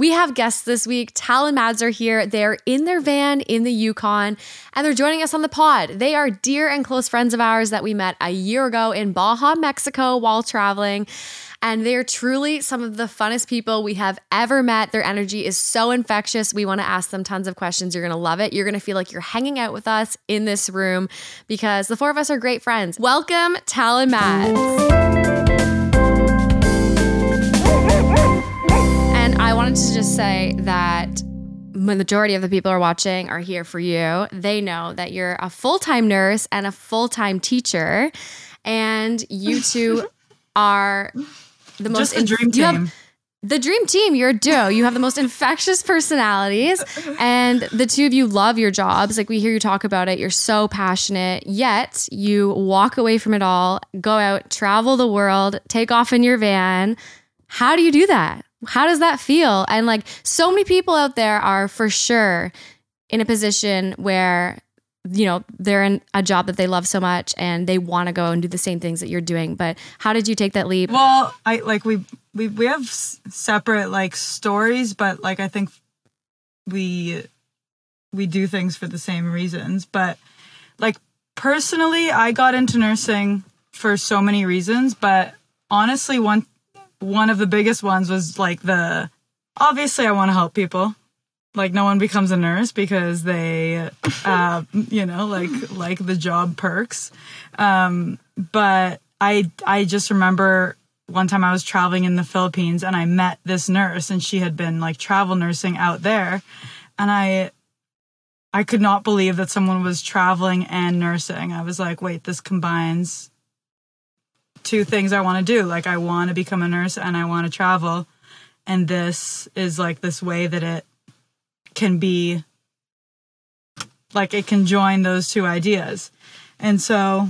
We have guests this week. Tal and Mads are here. They're in their van in the Yukon and they're joining us on the pod. They are dear and close friends of ours that we met a year ago in Baja, Mexico while traveling. And they're truly some of the funnest people we have ever met. Their energy is so infectious. We want to ask them tons of questions. You're going to love it. You're going to feel like you're hanging out with us in this room because the four of us are great friends. Welcome, Tal and Mads. Wanted to just say that the majority of the people are watching are here for you. They know that you're a full-time nurse and a full-time teacher, and you two are the most Just the dream you have- team. the dream team. You're a duo. You have the most infectious personalities, and the two of you love your jobs. Like we hear you talk about it. You're so passionate. Yet you walk away from it all, go out, travel the world, take off in your van. How do you do that? How does that feel? And like so many people out there are for sure in a position where you know they're in a job that they love so much and they want to go and do the same things that you're doing but how did you take that leap Well, I like we we we have separate like stories, but like I think we we do things for the same reasons. But like personally, I got into nursing for so many reasons, but honestly, one one of the biggest ones was like the obviously I want to help people. Like no one becomes a nurse because they, uh, you know, like like the job perks. Um, but I I just remember one time I was traveling in the Philippines and I met this nurse and she had been like travel nursing out there, and I I could not believe that someone was traveling and nursing. I was like, wait, this combines two things I want to do. Like I want to become a nurse and I want to travel, and this is like this way that it can be like it can join those two ideas. And so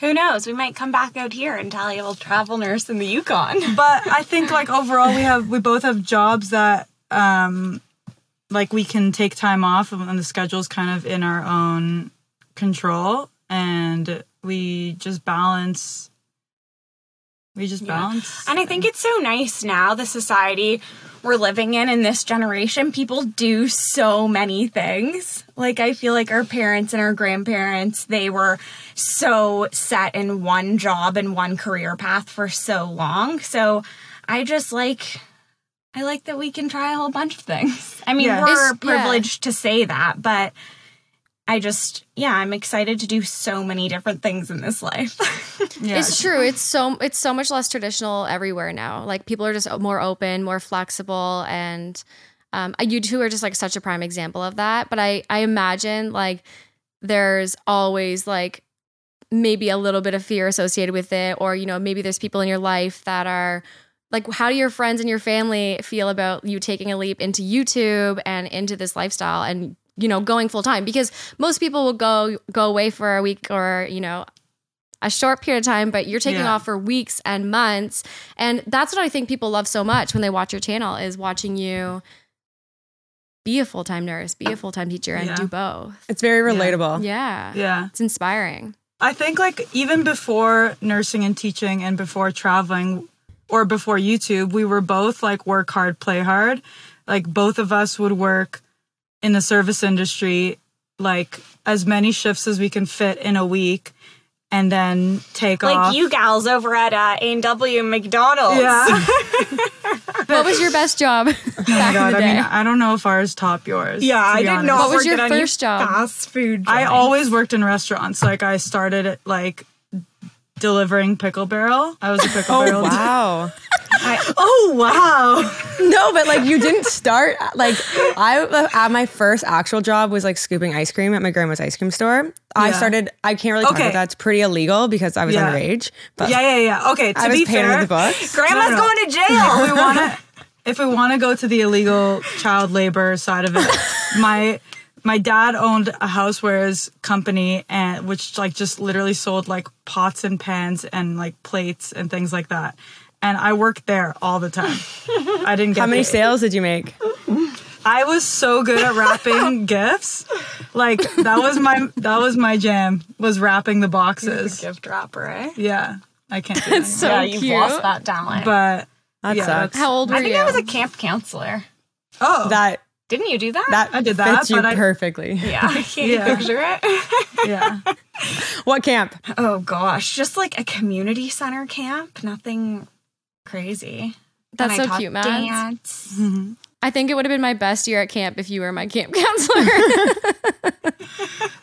Who knows? We might come back out here and tell you we'll travel nurse in the Yukon. but I think like overall we have we both have jobs that um like we can take time off and the schedule's kind of in our own control and we just balance we just balance And I think it's so nice now, the society we're living in in this generation. People do so many things. Like, I feel like our parents and our grandparents, they were so set in one job and one career path for so long. So I just like. I like that we can try a whole bunch of things. I mean, Yeah. we're It's- yeah. privileged to say that, but I just, yeah, I'm excited to do so many different things in this life. yeah, It's true. It's so it's so much less traditional everywhere now. Like people are just more open, more flexible, and um, you two are just like such a prime example of that. But I I imagine like there's always like maybe a little bit of fear associated with it, or you know maybe there's people in your life that are like how do your friends and your family feel about you taking a leap into YouTube and into this lifestyle and you know going full time because most people will go go away for a week or you know a short period of time, but you're taking Yeah. off for weeks and months. And that's what I think people love so much when they watch your channel is watching you be a full time nurse, be a full time teacher, and Yeah. do both. It's very relatable. Yeah. yeah It's inspiring. I think like even before nursing and teaching and before traveling or before YouTube, we were both like work hard, play hard. Like both of us would work in the service industry like as many shifts as we can fit in a week and then take like off. you gals over at uh, A&W McDonald's. yeah. What was your best job back Oh my God, in the I day? mean, I don't know if ours top yours. Yeah, to I did honest. not What was work your first job? Fast food. I always worked in restaurants. Like I started at like delivering pickle barrel. I was a pickle Oh barrel. wow. I, Oh wow. no, but like you didn't start like I at my first actual job was like scooping ice cream at my grandma's ice cream store. I started. I can't really talk Okay. about that. It's pretty illegal because I was Yeah. underage. But Yeah, yeah, yeah. Okay, to I was be paid fair, in the books. Grandma's No, no, no. going to jail. we want to, if we want to go to the illegal child labor side of it, my my dad owned a housewares company and which like just literally sold like pots and pans and like plates and things like that. And I worked there all the time. I didn't get How many paid. sales did you make? I was so good at wrapping gifts. Like that was my that was my jam was wrapping the boxes. Gift wrapper, eh? Yeah. I can't do that. so yeah, you've cute. lost that talent. But That Yeah, sucks. How old were you? I think you? I was a camp counselor. Oh, That Didn't you do that? that I did that, fits you but I- perfectly. yeah, I can Yeah. picture it? yeah. What camp? oh gosh, just like a community center camp. Nothing crazy. That's And so taught cute, Mads. Dance. I think it would have been my best year at camp if you were my camp counselor.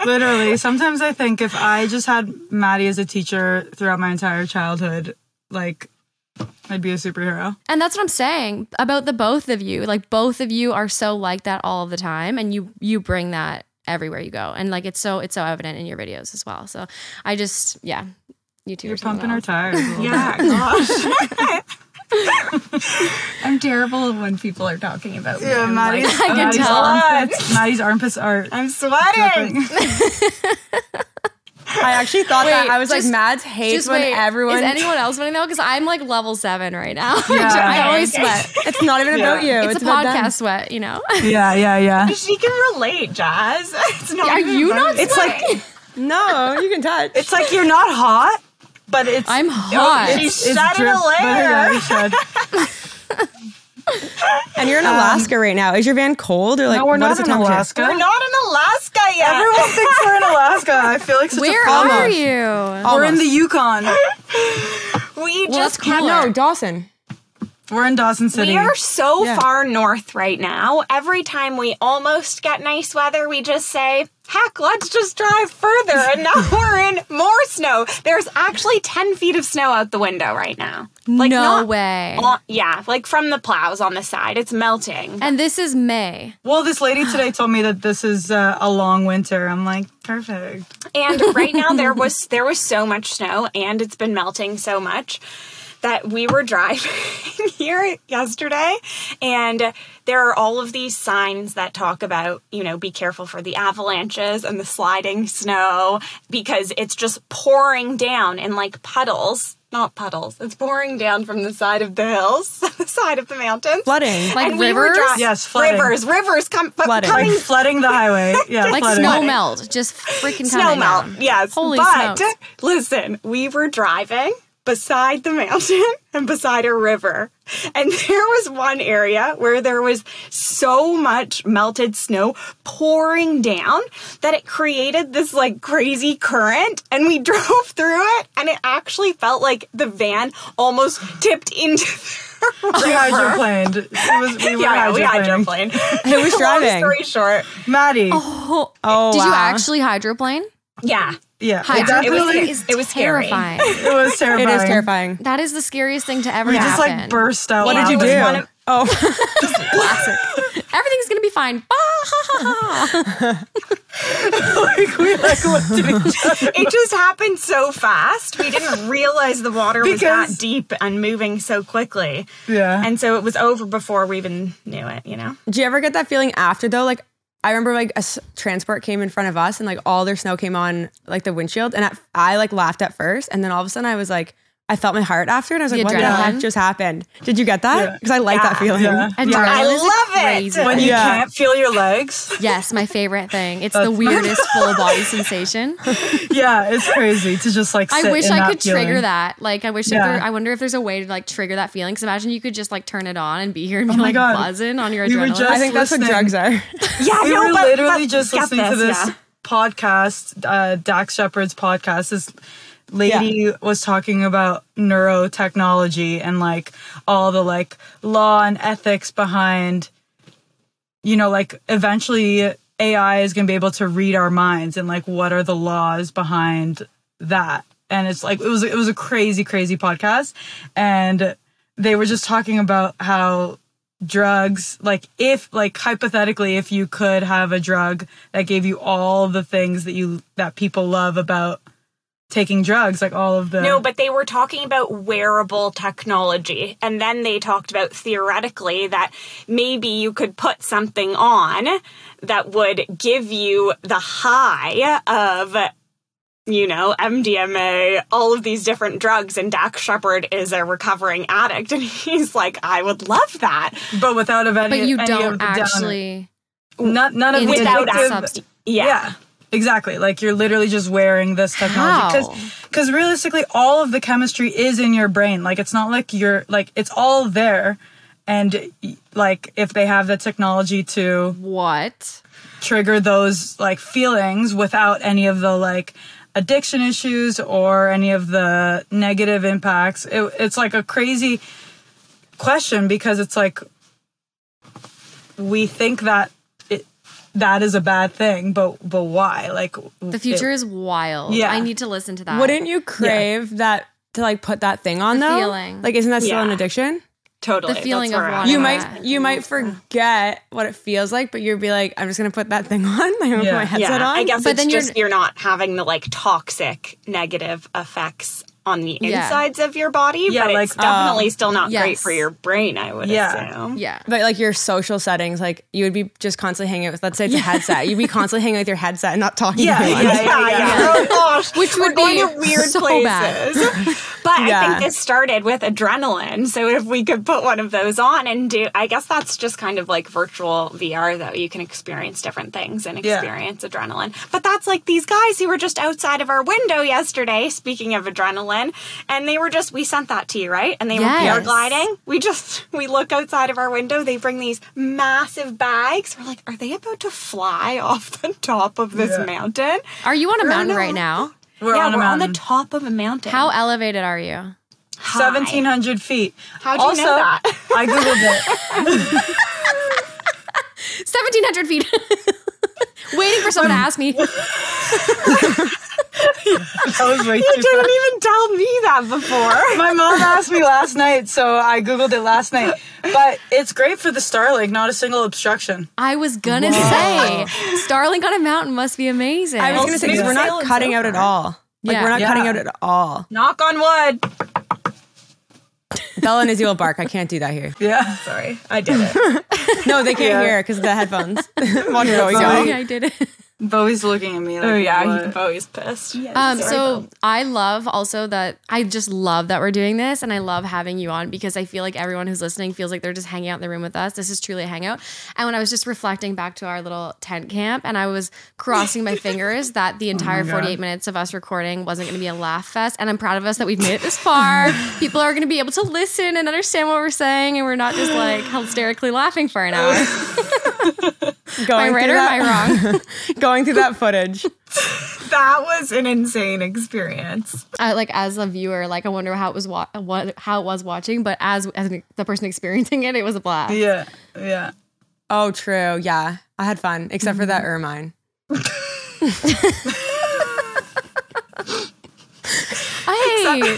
Literally, sometimes I think if I just had Maddy as a teacher throughout my entire childhood, like I'd be a superhero. and that's what I'm saying about the both of you. Like both of you are so like that all the time and you you bring that everywhere you go. And like it's so it's so evident in your videos as well. So I just yeah, you two You're pumping well. our tires. Yeah, gosh. I'm terrible when people are talking about me. Yeah, I'm Maddy's, like, I can Maddy's tell. armpits. Maddy's armpits are. I'm sweating. Dripping. I actually thought that. I was just- like, Mads hates when wait, everyone. is anyone else winning though? Because I'm like level seven right now. Yeah. I always sweat. it's not even about you. It's, a about them. podcast sweat, you know. yeah, yeah, yeah. she can relate, Jaz. It's not Are even you not me. It's like No, you can touch. it's like you're not hot, but it's I'm oh, hot. She it's shed in a but yeah, layer. You should. and you're in Alaska right now. Is your van cold or like? No, we're what not is the in temperature? Alaska. We're not in Alaska yet. Everyone thinks we're in Alaska. I feel like such Where a are almost. you? We're in the Yukon. we Well, that's just cooler. No, Dawson. We're in Dawson City. We are so Yeah. far north right now. Every time we almost get nice weather, we just say, heck, let's just drive further. And now we're in more snow. There's actually 10 feet of snow out the window right now. Like, no not way. on- yeah, like from the plows on the side. It's melting. And this is May. well, this lady today told me that this is uh, a long winter. I'm like, perfect. And right now there was there was so much snow and it's been melting so much that we were driving here yesterday and there are all of these signs that talk about, you know, be careful for the avalanches and the sliding snow because it's just pouring down in like puddles. Not puddles. It's pouring down from the side of the hills, the side of the mountains. Flooding. Like And we were rivers? dri- Yes, flooding. rivers, rivers come Flooding. coming Like flooding the highway. Yeah, Like flooding. snow melt. Just freaking snow coming melt. down. Yes. Holy but smokes. listen, we were driving beside the mountain and beside a river. And there was one area where there was so much melted snow pouring down that it created this like crazy current and we drove through it and it actually felt like the van almost tipped into the We river. hydroplaned. It was, we were Yeah, yeah, we hydroplaning. hydroplaned. Who was Long story short, Maddy. Oh, Oh, did you actually hydroplane? Yeah, yeah, Hydro- it it was- definitely. it was terrifying. It was terrifying. It is terrifying. that is the scariest thing to ever happen. We just like burst out. What did you do? one of- oh, Everything's gonna be fine. Bah, ha, ha, ha. like, we like looked at each other. it just happened so fast. We didn't realize the water was that deep and moving so quickly. Yeah. And so it was over before we even knew it, you know? do you ever get that feeling after though? Like I remember like a transport came in front of us and like all their snow came on like the windshield. And at, I like laughed at first. And then all of a sudden I was like I felt my heart after and I was The like what the adrenaline? heck just happened? Did you get that? Yeah. Because I like Yeah. that feeling. Yeah. Adrenaline I is love it. when you Yeah. can't feel your legs. Yes, my favorite thing. It's the weirdest full body sensation. Yeah, it's crazy to just like. I wish in I that could trigger that. Like, I wish if Yeah. there, I wonder if there's a way to like trigger that feeling. Because imagine you could just like turn it on and be here and be Oh my like God. buzzing on your We were adrenaline. just- I think that's what Listening. drugs are. Yeah, We no, were but- literally but just get listening to this yeah. podcast, uh, Dax Shepard's podcast. This lady was talking about neurotechnology and like all the like law and ethics behind, you know, like eventually AI is going to be able to read our minds and like what are the laws behind that. And it's like it was it was a crazy crazy podcast and they were just talking about how drugs like if like hypothetically if you could have a drug that gave you all the things that you that people love about taking drugs like all of the No, but they were talking about wearable technology. And then they talked about theoretically that maybe you could put something on that would give you the high of, you know, MDMA, all of these different drugs. And Dax Shepard is a recovering addict. And he's like, I would love that. but without a. but you any don't the downer- actually. not none of Without addictive- substance. Yeah. yeah exactly like you're literally just wearing this technology How? because realistically all of the chemistry is in your brain like it's not like you're like it's all there and like if they have the technology to What? trigger those like feelings without any of the like addiction issues or any of the negative impacts. It, it's like a crazy question because it's like we think that that is a bad thing, but but why? Like The future is wild. Yeah. I need to listen to that. Wouldn't you crave that to like put that thing on The though? feeling. Like, isn't that still an addiction? Totally. The feeling That's of where wanting You at. Might you might forget what it feels like, but you'll be like, I'm just gonna put that thing on. I'm gonna put Yeah. my headset yeah, on. I guess But it's then you're- just you're not having the like toxic negative effects on the Yeah. insides of your body, Yeah, but like, it's definitely um, still not great for your brain, I would Yeah. assume. Yeah. But like your social settings, like you would be just constantly hanging out with, let's say it's a headset. You'd be constantly hanging out with your headset and not talking Yeah, to anyone. yeah, Yeah, yeah. Oh gosh, Which we're would going be to weird so places. bad. but I think this started with adrenaline. So if we could put one of those on and do, I guess that's just kind of like virtual VR, though. You can experience different things and Yeah. experience adrenaline. But that's like these guys who were just outside of our window yesterday. Speaking of adrenaline, and they were just we sent that to you, right? And they Yes. were paragliding. We just we look outside of our window. They bring these massive bags. We're like, are they about to fly off the top of this Yeah. mountain? Are you on a mountain right now? We're yeah, on a we're on the top of a mountain. How elevated are you? high. Seventeen hundred feet. How do you also, know that? I googled it. 1700 feet. Waiting for someone to ask me. That was way You too didn't fast. even tell me that before. My mom asked me last night, so I googled it last night. But it's great for the Starlink, not a single obstruction. I was gonna say Starlink on a mountain must be amazing. I was gonna say because we're not cutting so out at all. Like Yeah. we're not Yeah. cutting out at all. Knock on wood. Bella and Izzy will bark. I can't do that here. Yeah. Sorry, I did it. No, they can't Yeah. hear because of the headphones. Watch Yeah, Bowie sorry. go. yeah, I did it. Bowie's looking at me like, oh yeah, what? he always pissed. Um, Sorry, so Bo. I love also that I just love that we're doing this and I love having you on because I feel like everyone who's listening feels like they're just hanging out in the room with us. This is truly a hangout. And when I was just reflecting back to our little tent camp and I was crossing my fingers that the entire God. 48 minutes of us recording wasn't going to be a laugh fest. And I'm proud of us that we've made it this far. People are going to be able to listen and understand what we're saying and we're not just like hysterically laughing for an hour. Am I Going right through or am I that, wrong? Going through that footage. that was an insane experience. I, like as a viewer, like I wonder how it was wa- what how it was watching, but as as an, the person experiencing it, it was a blast. Yeah. Yeah. Oh, true. Yeah, I had fun, except for that mm-hmm. ermine. Hey,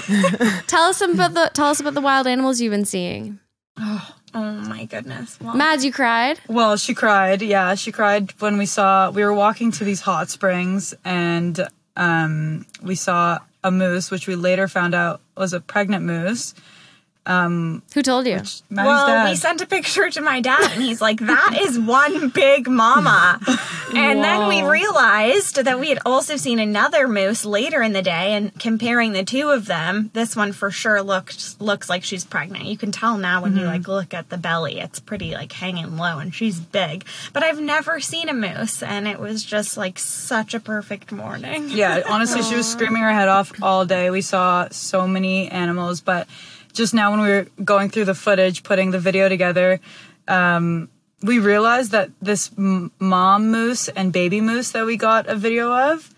tell us about the tell us about the wild animals you've been seeing. Oh, Oh my goodness. Well, Mads, you cried. Well, she cried. Yeah, she cried when we saw we were walking to these hot springs and um, we saw a moose, which we later found out was a pregnant moose. Um, Who told you? Well, dad. we sent a picture to my dad, and he's like, "That is one big mama." And then we realized that we had also seen another moose later in the day, and comparing the two of them, this one for sure looked looks like she's pregnant. You can tell now when you mm-hmm. like look at the belly; it's pretty like hanging low, and she's big. But I've never seen a moose, and it was just like such a perfect morning. yeah, honestly, she was screaming her head off all day. We saw so many animals, but just now when we were going through the footage, putting the video together, um, we realized that this m- mom moose and baby moose that we got a video of,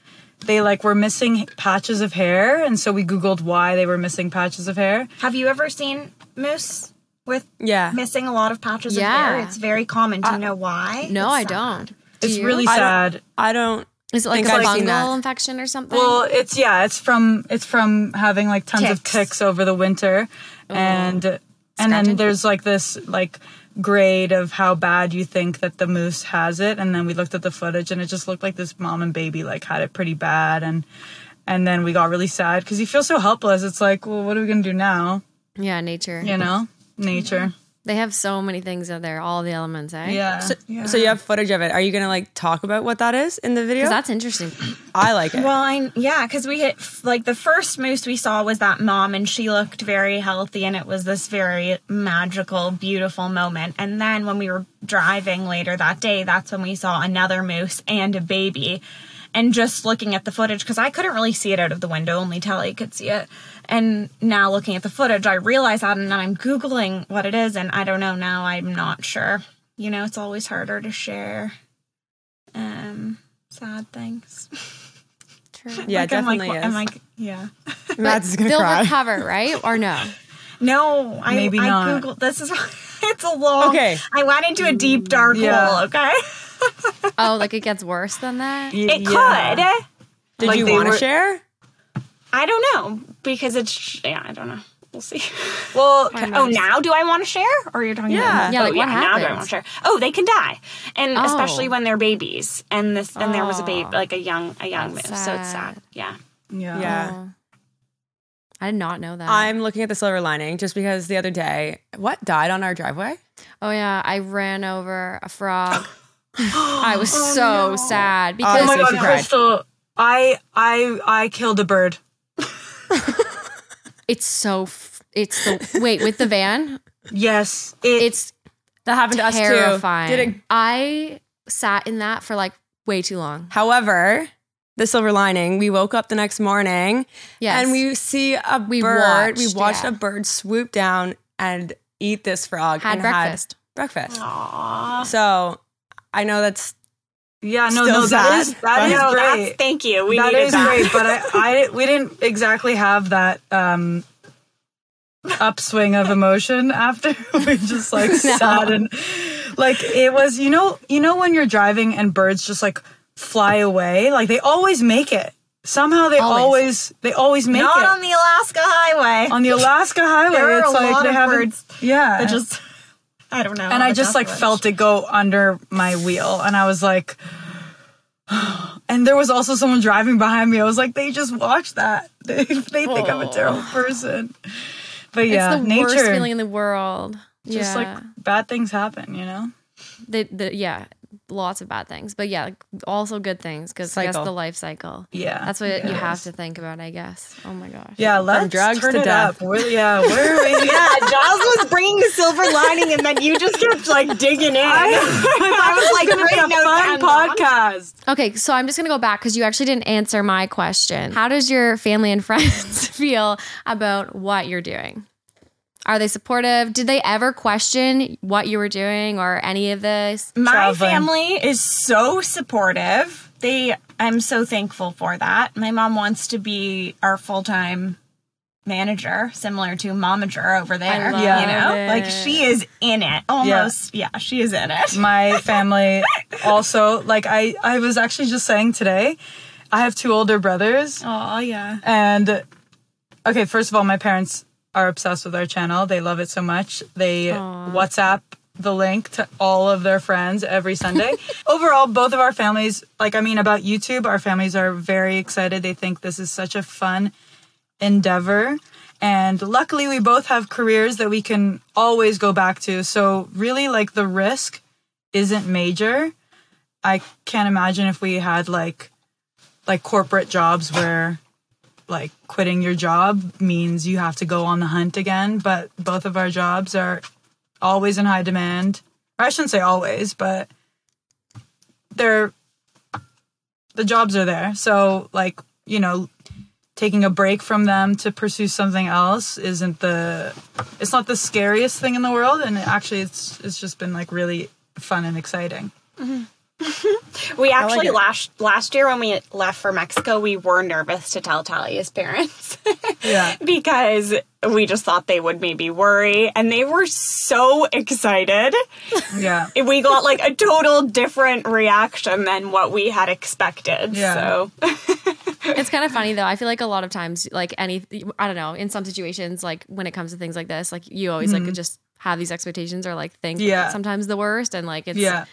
they like were missing patches of hair, and so we googled why they were missing patches of hair. Have you ever seen moose with Yeah. missing a lot of patches Yeah. of hair? It's very common. Do you know why? No, It's I sad. don't. Do It's you? really I don't- sad. I don't. Is it like a think I've seen that. fungal infection or something? Well, it's yeah, it's from it's from having like tons of Ticks. ticks over the winter, and and Scratching? then there's like this like grade of how bad you think that the moose has it, and then we looked at the footage and it just looked like this mom and baby like had it pretty bad, and and then we got really sad because you feel so helpless. It's like, well, what are we gonna do now? yeah, nature. You know, nature. Mm-hmm. They have so many things out there, all the elements, eh? Yeah. So, so you have footage of it. Are you gonna like talk about what that is in the video? Because that's interesting. I like it. Well, I yeah, because we hit like the first moose we saw was that mom, and she looked very healthy, and it was this very magical, beautiful moment. And then when we were driving later that day, that's when we saw another moose and a baby. and just looking at the footage because I couldn't really see it out of the window, only Tally could see it. And now looking at the footage, I realize that, and then I'm googling what it is, and I don't know now. I'm not sure. You know, it's always harder to share um sad things. True. Yeah, Like, I'm like, definitely what- is. I'm like, yeah. Mads just gonna They'll cry. recover, right? Or no? No, I Maybe I not. googled this is it's a long. Okay. I went into a deep dark Yeah. hole. Okay, Oh, like it gets worse than that? Y- it yeah. could. Did Like you want to share? I don't know because it's yeah. I don't know. We'll see. Well, Oh, now do I want to share? Or you're talking Yeah. about? Yeah, oh, like, what yeah, now do I want to share? Oh, they can die, and Oh. especially when they're babies. And this, and there was a baby, Oh. like a young, a young That's moose. So it's sad. sad. Yeah. yeah. Yeah. Oh. I did not know that. I'm looking at the silver lining just because the other day, what died on our driveway? oh yeah, I ran over a frog. I was oh, so sad because Oh because my god. Crystal! I I I killed a bird. it's so. F- it's the wait with the van. Yes, it, It's That happened to us terrifying. too. Did it? I sat in that for like way too long. However, the silver lining, we woke up the next morning Yes, and we see a We bird. we watched, watched yeah. a bird swoop down and eat this frog. had and breakfast. breakfast. Aww. So I know that's yeah, no, Still no, that is sad, that but- is No, that's great. thank you. We That needed is that. great, but I, I we didn't exactly have that um upswing of emotion after we just like sat and like it was you know you know when you're driving and birds just like fly away like they always make it somehow they Always. always, they always make Not it Not on the Alaska Highway. on the Alaska highway There are it's a like lot they of haven't birds yeah that just, I don't know. and I just like enough felt it go under my wheel, and I was like, and there was also someone driving behind me. I was like, they just watched that. They they think I'm a terrible person. But yeah, it's the nature, worst feeling in the world. just yeah. like bad things happen, you know. the, the yeah, lots of bad things, but yeah, also good things because I guess the life cycle. Yeah, That's what it you have to think about, I guess. Oh my gosh. Yeah, let's drugs turn to it death. up. We're, yeah, where are we? Yeah, Giles was bringing the silver lining, and then you just kept like digging in. I, was like, gonna a fun podcast. Okay, so I'm just gonna go back because you actually didn't answer my question. How does your family and friends feel about what you're doing? Are they supportive? Did they ever question what you were doing or any of this? My Traveling. family is so supportive. They I'm so thankful for that. My mom wants to be our full-time manager, similar to momager over there. love you know? it. Like she is in it. Almost. Yeah, she is in it. my family also like I I was actually just saying today, I have two older brothers. Oh yeah. And okay, first of all, my parents are obsessed with our channel. They love it so much. They WhatsApp the link to all of their friends every Sunday. Overall, both of our families, like I mean about YouTube, our families are very excited. They think this is such a fun endeavor. And luckily we both have careers that we can always go back to. So really like the risk isn't major. I can't imagine if we had like like corporate jobs where like quitting your job means you have to go on the hunt again but both of our jobs are always in high demand. Or i shouldn't say always but they're the jobs are there. So like you know taking a break from them to pursue something else isn't the it's not the scariest thing in the world and actually it's it's just been like really fun and exciting mm-hmm. We actually it. last last year when we left for Mexico, we were nervous to tell Talia's parents. yeah because we just thought they would maybe worry and they were so excited. yeah We got like a total different reaction than what we had expected. Yeah. So It's kind of funny though. I feel like a lot of times, like any, I don't know, in some situations, like when it comes to things like this, like you always like mm-hmm. just have these expectations or like think Yeah. sometimes the worst, and like it's yeah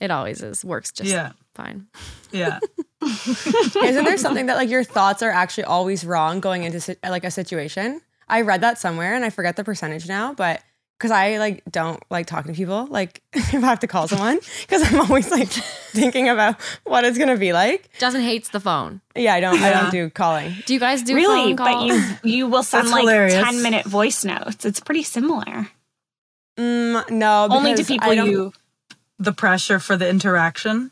it always is works just Yeah. fine. yeah Isn't there something that like your thoughts are actually always wrong going into like a situation? I read that somewhere and I forget the percentage now, but because I like don't like talking to people, like if I have to call someone, because I'm always like thinking about what it's gonna be like. Justin hates the phone. Yeah, I don't. I don't do calling. Do you guys do really, phone but you you will send That's like hilarious. 10 minute voice notes. It's pretty similar. Mm, no, Only to people I you the pressure for the interaction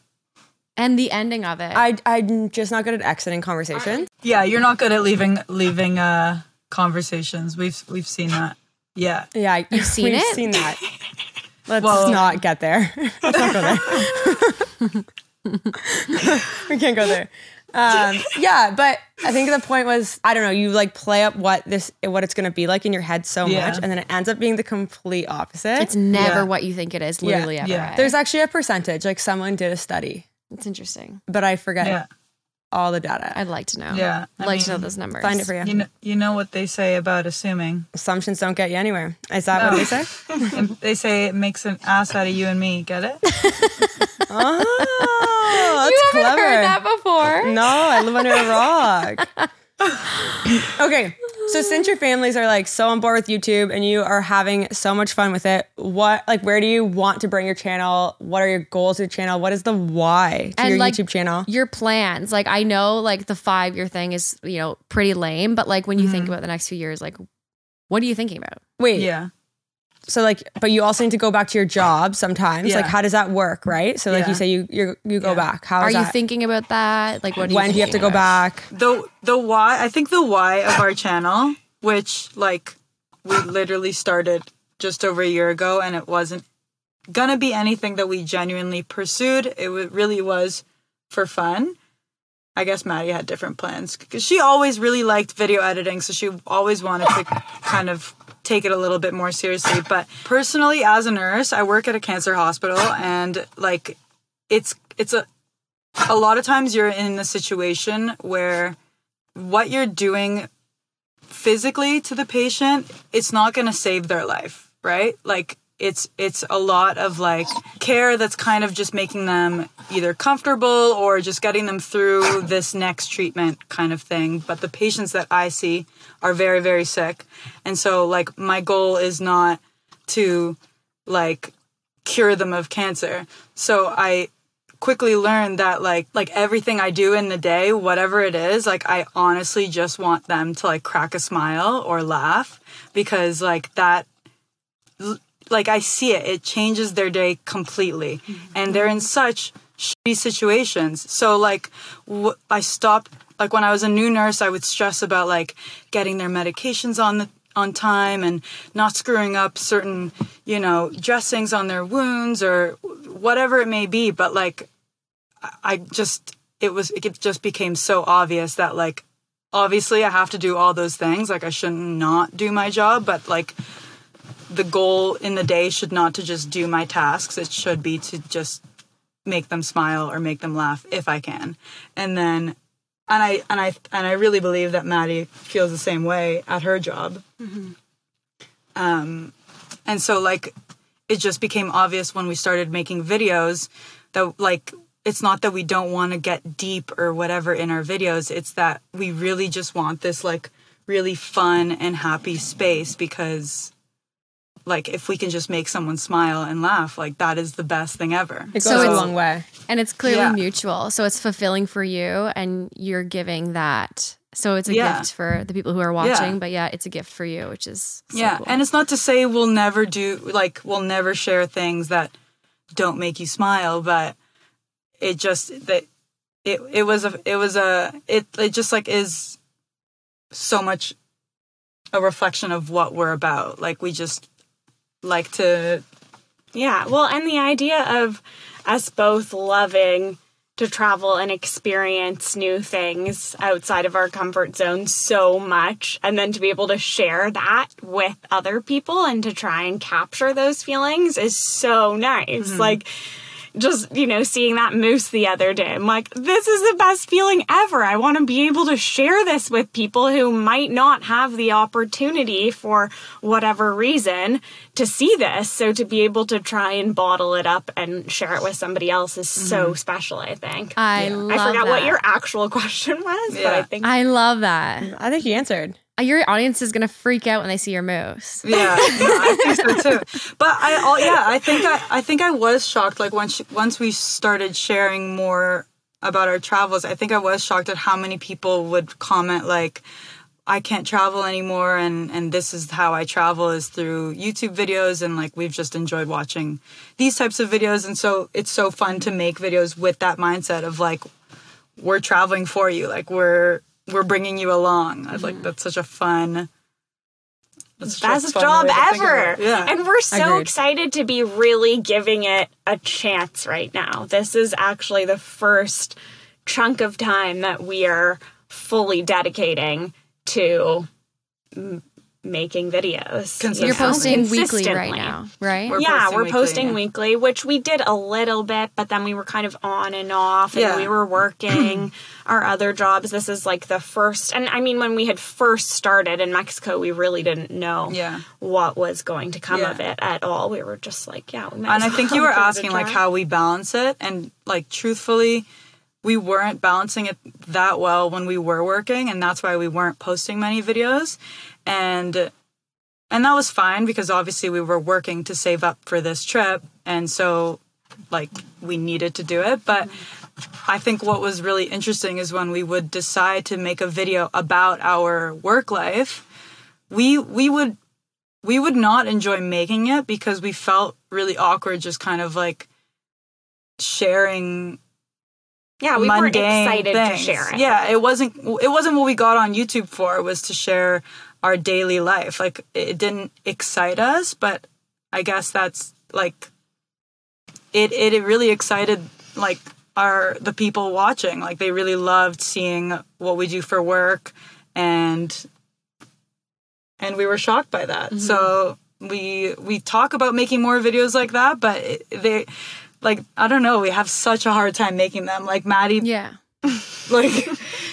and the ending of it. I I'm just not good at exiting conversations. Yeah, you're not good at leaving leaving uh conversations. We've we've seen that. Yeah. Yeah, You've seen it? we've it? Seen that. Let's Well- not get there. Let's not go there. we can't go there. Um, yeah, but I think the point was I don't know. You like play up what this what it's gonna be like in your head so Yeah. much, and then it ends up being the complete opposite. it's never Yeah. what you think it is. Literally ever. Yeah. There's actually a percentage. Like someone did a study, it's interesting. but I forget Yeah. All the data. I'd like to know. Yeah, I'd I like to know mean, those numbers. Find it for you. You know you know what they say about assuming. Assumptions don't get you anywhere. Is that what they say? They say it makes an ass out of you and me. Get it? Oh, that's You haven't clever. heard that before. No, I live under a rock. okay, so since your families are like so on board with YouTube and you are having so much fun with it, what like where do you want to bring your channel? What are your goals to your channel? What is the why to And, your like, YouTube channel? Your plans. Like I know like the five year thing is, you know, pretty lame, but like when you Mm-hmm. think about the next few years, like what are you thinking about? Wait, Yeah. So like, but you also need to go back to your job sometimes. Like, how does that work? Right. So like Yeah. you say you you you go Yeah. back. How Are is you that? thinking about that? Like what? Are when do you have to go about? back? The the why I think the why of our channel, which like we literally started just over a year ago and it wasn't gonna be anything that we genuinely pursued. It wa- really was for fun. I guess Maddy had different plans because she always really liked video editing, so she always wanted to kind of take it a little bit more seriously. But personally, as a nurse, I work at a cancer hospital, and like, it's it's a a lot of times you're in a situation where what you're doing physically to the patient, it's not going to save their life, right? Like it's it's a lot of like care that's kind of just making them either comfortable or just getting them through this next treatment kind of thing. But the patients that I see are very very sick. And so like my goal is not to like cure them of cancer. So I quickly learned that like like everything I do in the day, whatever it is, like I honestly just want them to like crack a smile or laugh because like that like I see it, it changes their day completely. Mm-hmm. And they're in such shitty situations. So like wh- I stopped like when I was a new nurse, I would stress about like getting their medications on the on time and not screwing up certain, you know, dressings on their wounds or whatever it may be, but like I- I just it was it just became so obvious that like obviously I have to do all those things, like I shouldn't not do my job, but like the goal in the day should not to just do my tasks. It should be to just make them smile or make them laugh if i can. And then and i and i and i really believe that maddy feels the same way at her job. Um and so like it just became obvious when we started making videos that like it's not that we don't want to get deep or whatever in our videos. It's that we really just want this like really fun and happy space because like if we can just make someone smile and laugh like that is the best thing ever It goes So a long way. And it's clearly Yeah. mutual. So it's fulfilling for you and you're giving that. So it's a Yeah. gift for the people who are watching, but yeah, it's a gift for you, which is so yeah cool. and it's not to say we'll never do like we'll never share things that don't make you smile but it just that it it was a it was a it it just like is so much a reflection of what we're about like we just like to Yeah, well, and the idea of us both loving to travel and experience new things outside of our comfort zone so much, and then to be able to share that with other people and to try and capture those feelings is so nice. Mm-hmm. Like, just, you know, seeing that moose the other day, I'm like, this is the best feeling ever. I want to be able to share this with people who might not have the opportunity for whatever reason to see this. So to be able to try and bottle it up and share it with somebody else is so mm-hmm. special, I think. I Yeah. love I forgot that. what your actual question was, but I Yeah. think I love that. I think he answered. Your audience is gonna freak out when they see your moves. Yeah, no, I think so too. But I, all, yeah, I think I, I think I was shocked. Like once, once we started sharing more about our travels, I think I was shocked at how many people would comment like, I can't travel anymore and and this is how I travel is through YouTube videos and like we've just enjoyed watching these types of videos and so it's so fun to make videos with that mindset of like we're traveling for you like we're we're bringing you along. I was like that's such a fun that's best job way to think ever. Yeah. And we're so Agreed. excited to be really giving it a chance right now. This is actually the first chunk of time that we are fully dedicating to making videos. you Consistent. You're know, posting weekly right now, right? We're yeah, posting we're weekly, posting yeah. weekly, which we did a little bit, but then we were kind of on and off, and Yeah. we were working our other jobs. This is like the first, and I mean, when we had first started in Mexico, we really didn't know Yeah. what was going to come Yeah. of it at all. We were just like, yeah, we might and as I think well you were give it a asking like how we balance it and like truthfully we weren't balancing it that well when we were working and that's why we weren't posting many videos. And and that was fine because obviously we were working to save up for this trip and so like we needed to do it. But I think what was really interesting is when we would decide to make a video about our work life we we would we would not enjoy making it because we felt really awkward just kind of like sharing yeah, we weren't excited things. to share it. Yeah, it wasn't it wasn't what we got on YouTube for, it was to share our daily life. Like it didn't excite us, but I guess that's like it it, it really excited like our the people watching. Like they really loved seeing what we do for work and and we were shocked by that. Mm-hmm. So we we talk about making more videos like that, but they like I don't know, we have such a hard time making them. Like Maddy, Yeah. like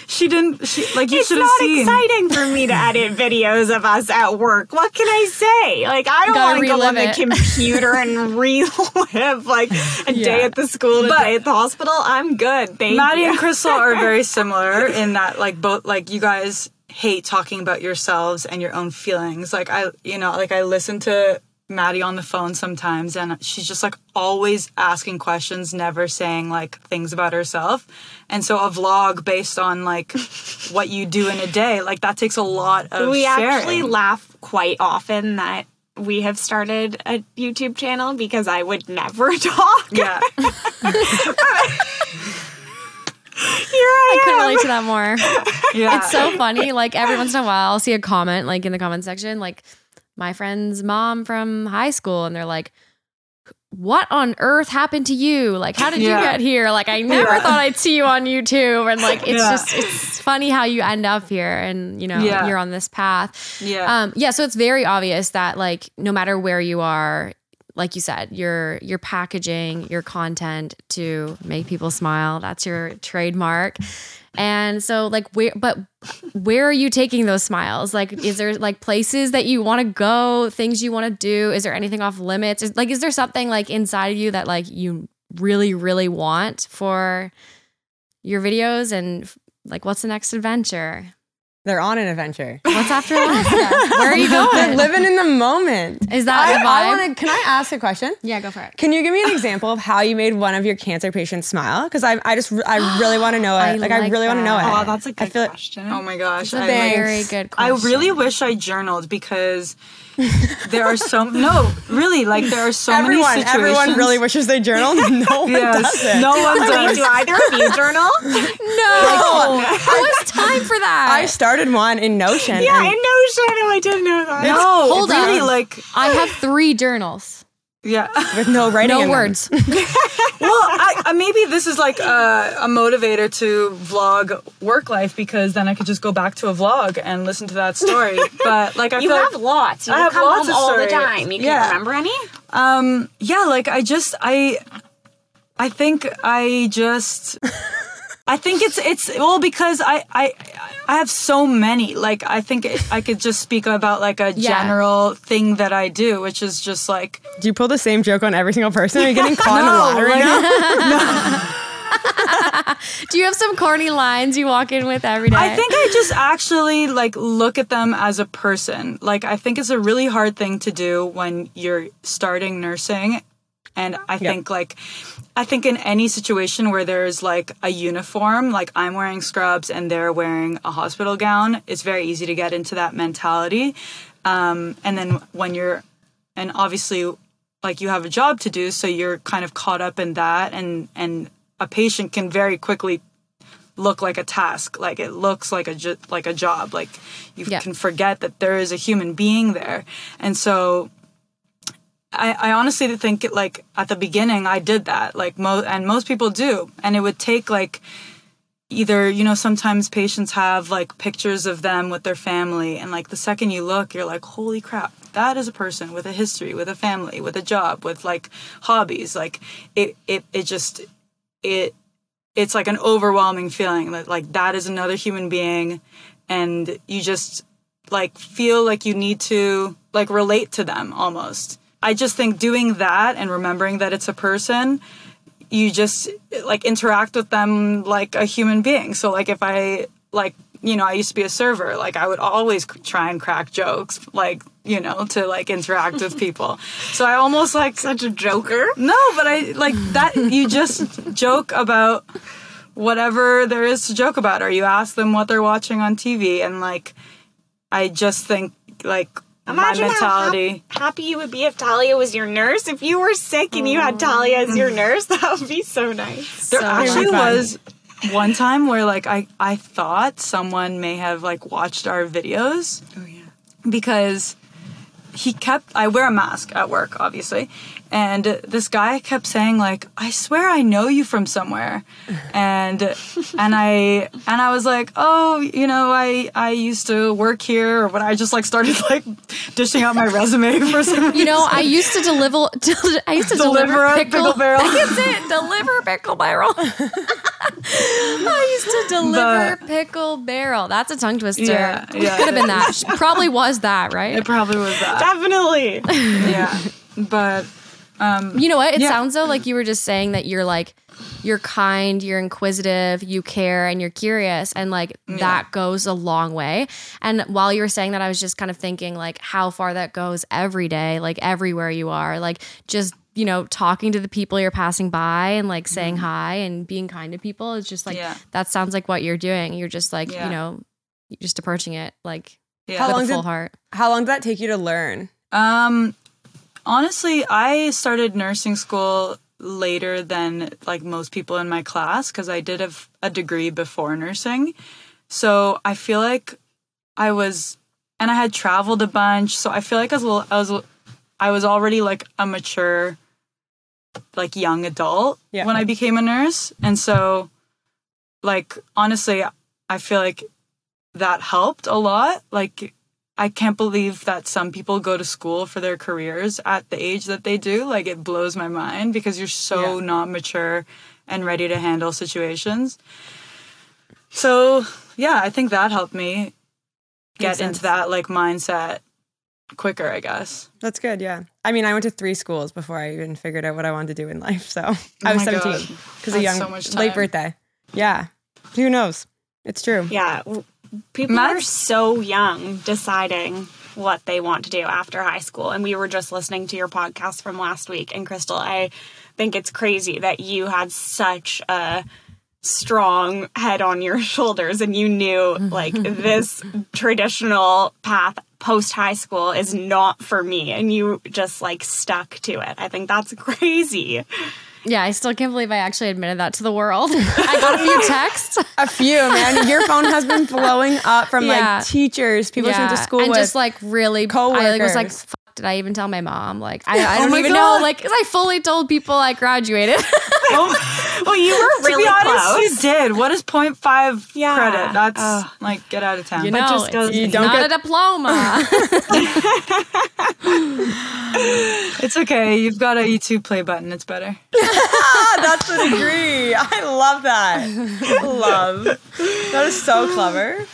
she didn't, she like you should have not exciting for me to edit videos of us at work. What can I say? Like, I don't want to go on the it. computer and relive like a day at the school a But- day at the hospital. I'm good. Thank you. Maddy you. and Crystal are very similar in that like both like you guys hate talking about yourselves and your own feelings. Like I you know, like I listen to Maddy on the phone sometimes and she's just like always asking questions, never saying like things about herself. And so a vlog based on like what you do in a day, like that takes a lot of we sharing. actually laugh quite often that we have started a YouTube channel because I would never talk. yeah. Here I, I couldn't relate to that more. Yeah. It's so funny. Like every once in a while, I'll see a comment like in the comment section, like my friend's mom from high school, and they're like, "What on earth happened to you? Like, how did Yeah. you get here? Like, I never Yeah. thought I'd see you on YouTube." And like, it's Yeah. just it's funny how you end up here, and you know, you're on this path. Yeah. Um, yeah. So it's very obvious that like no matter where you are. Like you said, you're you're packaging your content to make people smile. That's your trademark. And so like where but where are you taking those smiles? Like is there like places that you want to go, things you want to do? Is there anything off limits? Is, like is there something like inside of you that like you really really want for your videos and like what's the next adventure? They're on an adventure. What's after Alaska? Where are you going? They're living in the moment. Is that I, the I vibe? wanna, can I ask a question? yeah, go for it. Can you give me an example of how you made one of your cancer patients smile? Because I, I just, I really want to know it. I like, I like really want to know it. Oh, that's a good feel- question. oh my gosh. It's a I, like, very good I really wish I journaled because there are so no, really like there are so everyone, many situations. everyone really wishes they journaled. No one yes, does it. no one Wait, does. do either of you journal? No. How oh. is time for that? I started one in Notion. yeah, and I know, I didn't know that. No, Hold really on. like I have three journals. Yeah. with no writing. No words. well, I, I maybe this is like a, a motivator to vlog work life because then I could just go back to a vlog and listen to that story. But like I You feel have like, lots. You I have come lots home all the time. You Yeah. remember any? um yeah, like I just I I think I just I think it's it's well because I I I have so many. Like I think I could just speak about like a Yeah. general thing that I do, which is just like Do you pull the same joke on every single person? Are you getting caught in a No, lottery like- now? Do you have some corny lines you walk in with every day? I think I just actually like look at them as a person. Like I think it's a really hard thing to do when you're starting nursing And I think like I think in any situation where there's like a uniform, like I'm wearing scrubs and they're wearing a hospital gown, it's very easy to get into that mentality. Um, and then when you're, and obviously, like you have a job to do, so you're kind of caught up in that, and and a patient can very quickly look like a task like it looks like a jo- like a job like you Yeah. can forget that there is a human being there and so I, I honestly think it, like at the beginning I did that like mo and most people do. And it would take like either you know sometimes patients have like pictures of them with their family and like the second you look you're like holy crap that is a person with a history with a family with a job with like hobbies. Like it it, it just it it's like an overwhelming feeling that like that is another human being and you just like feel like you need to like relate to them almost i just think doing that and remembering that it's a person you just like interact with them like a human being so like if i like you know i used to be a server like i would always try and crack jokes like you know to like interact with people so i almost like Such a joker. no, but I like that. You just joke about whatever there is to joke about, or you ask them what they're watching on TV, and like, I just think like Imagine my how hap- happy you would be if Talia was your nurse. If you were sick and you had Talia as your mm. nurse, that would be so nice. there So actually fun. was one time where like I I thought someone may have like watched our videos. Oh yeah. Because he kept I wear a mask at work obviously and this guy kept saying like I swear I know you from somewhere and and I and I was like oh you know I I used to work here or when I just like started like dishing out my resume for some reason. You know, I used to deliver. I used to Deliver deliver, a pickle, pickle barrel. That's it. Deliver pickle barrel. I used to deliver But- pickle barrel. That's a tongue twister. Yeah, yeah. Could have been that. Probably was that, right? it probably was that Definitely. yeah but You know what? It Yeah. sounds though like you were just saying that you're like you're kind, you're inquisitive, you care, and you're curious, and like that goes a long way. And while you were saying that, I was just kind of thinking like how far that goes every day, like everywhere you are, like just you know talking to the people you're passing by and like saying hi and being kind to people. It's just like Yeah. that sounds like what you're doing. You're just like Yeah. you know you're just approaching it like yeah How with long a full did- heart. How long did that take you to learn? Um, honestly, I started nursing school later than like most people in my class because I did have a degree before nursing. So I feel like I was, and I had traveled a bunch. So I feel like I was, I was, I was already like a mature, like young adult Yeah. when I became a nurse, and so, like honestly, I feel like that helped a lot. Like I can't believe that some people go to school for their careers at the age that they do. Like it blows my mind because you're so Yeah. not mature and ready to handle situations. So, yeah, I think that helped me get into that like mindset quicker, I guess. That's good, yeah. I mean, I went to three schools before I even figured out what I wanted to do in life. So oh I was Oh 17 because a young so much late birthday. Yeah. Who knows? It's true. Yeah. People are so young deciding what they want to do after high school. And we were just listening to your podcast from last week. And Crystal, I think it's crazy that you had such a strong head on your shoulders and you knew like this traditional path post high school is not for me and you just like stuck to it. I think that's crazy. Yeah, I still can't believe I actually admitted that to the world. I got a few texts. A few, man. Your phone has been blowing up from Yeah. like teachers, people you went to school and with. just like really, I like, was like, coworkers. Did I even tell my mom? Like, I, I Oh don't my even God. know. Like, 'cause I fully told people I graduated. Well, you were really to be honest, close. you did. What is 0.5 Yeah. credit? That's Ugh. like get out of town. you But know, just goes- You don't not get- a diploma. It's okay. You've got a YouTube play button. It's better. that's the degree. I love that. love. That is so clever. Want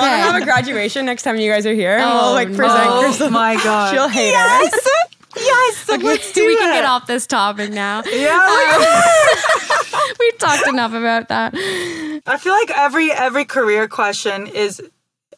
to have a graduation next time you guys are here? and Oh, we'll like present Oh my god. She'll hate it. Yes, let's do we can get off this topic now. yeah. Um, We've talked enough about that. I feel like every every career question is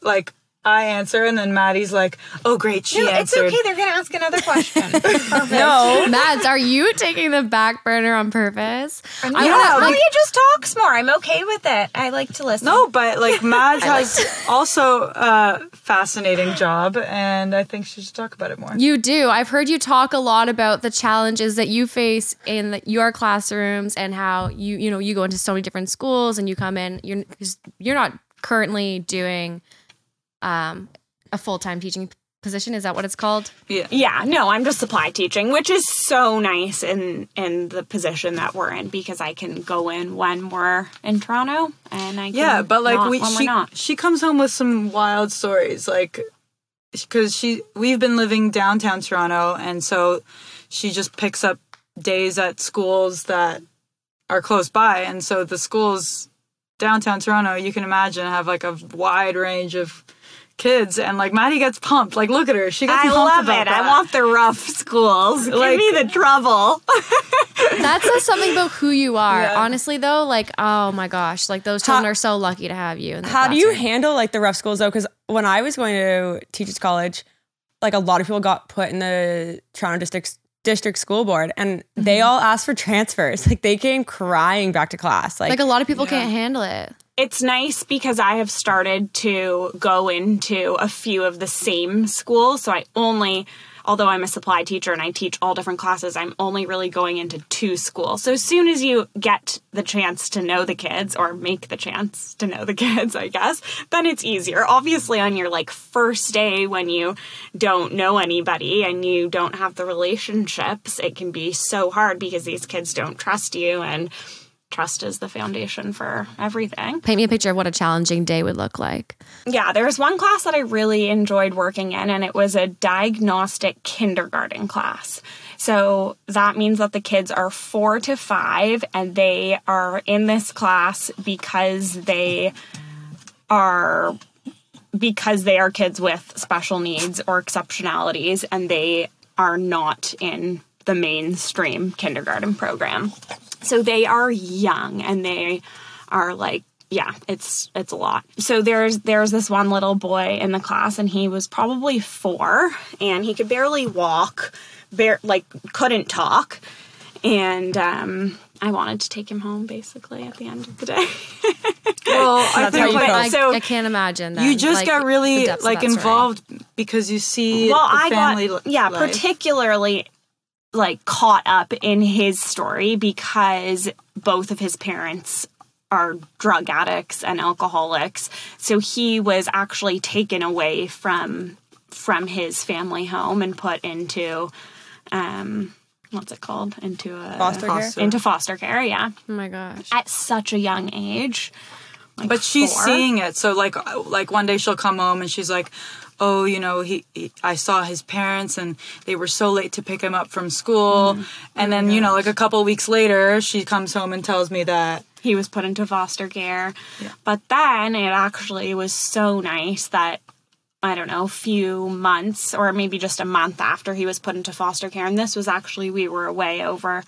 like I answer, and then Maddy's like, "Oh, great, she No, it's okay. They're gonna ask another question. No. Mads, are you taking the back burner on purpose? I yeah, wanna- Talia just talks more. I'm okay with it. I like to listen. No, but like Mads has also a fascinating job, and I think she should talk about it more. You do. I've heard you talk a lot about the challenges that you face in the, your classrooms and how you you know you go into so many different schools and you come in. You're 'cause you're not currently doing um, a full time teaching position. Is that what it's called? Yeah, Yeah. no, I'm just supply teaching, which is so nice in in the position that we're in because I can go in when we're in Toronto and I can Yeah, but like not we, when we're she not. she comes home with some wild stories, like because she we've been living downtown Toronto, and so she just picks up days at schools that are close by, and so the schools downtown Toronto, you can imagine, have like a wide range of kids, and like Maddy gets pumped. Like, look at her, she gets I pumped love about it. I that. want the rough schools. Give Like- me the trouble. That says something about who you are. Yeah. Honestly, though, like oh my gosh, like those children How- are so lucky to have you. In their How do you handle like the rough schools though? Because when I was going to teachers college, like a lot of people got put in the Toronto district district school board, and they mm-hmm. all asked for transfers. Like they came crying back to class. Like, like a lot of people can't handle it. It's nice because I have started to go into a few of the same schools. So I only, although I'm a supply teacher and I teach all different classes, I'm only really going into two schools. So as soon as you get the chance to know the kids or make the chance to know the kids, I guess, then it's easier. Obviously, on your like first day when you don't know anybody and you don't have the relationships, it can be so hard because these kids don't trust you and trust is the foundation for everything. Paint me a picture of what a challenging day would look like. Yeah, there was one class that I really enjoyed working in, and it was a diagnostic kindergarten class. So that means that the kids are four to five, and they are in this class because they are because they are kids with special needs or exceptionalities, and they are not in the mainstream kindergarten program. So they are young and they are like yeah, it's it's a lot. So there's there's this one little boy in the class and he was probably 4 and he could barely walk, bare, like couldn't talk. And um I wanted to take him home basically at the end of the day. Well, I think you like. I, so- I can't imagine that. you just like, got really like that story. involved because you see well, the I family got li- yeah, life. particularly like caught up in his story because both of his parents are drug addicts and alcoholics. So he was actually taken away from from his family home and put into um what's it called? Into a Foster care? Foster. into foster care, yeah. Oh my gosh. At such a young age. Like but she's four. seeing it so like like one day she'll come home and she's like oh you know he, he i saw his parents and they were so late to pick him up from school mm-hmm. and oh then you know like a couple weeks later she comes home and tells me that he was put into foster care. But then it actually was so nice that I don't know, a few months or maybe just a month after he was put into foster care. And this was actually we were away over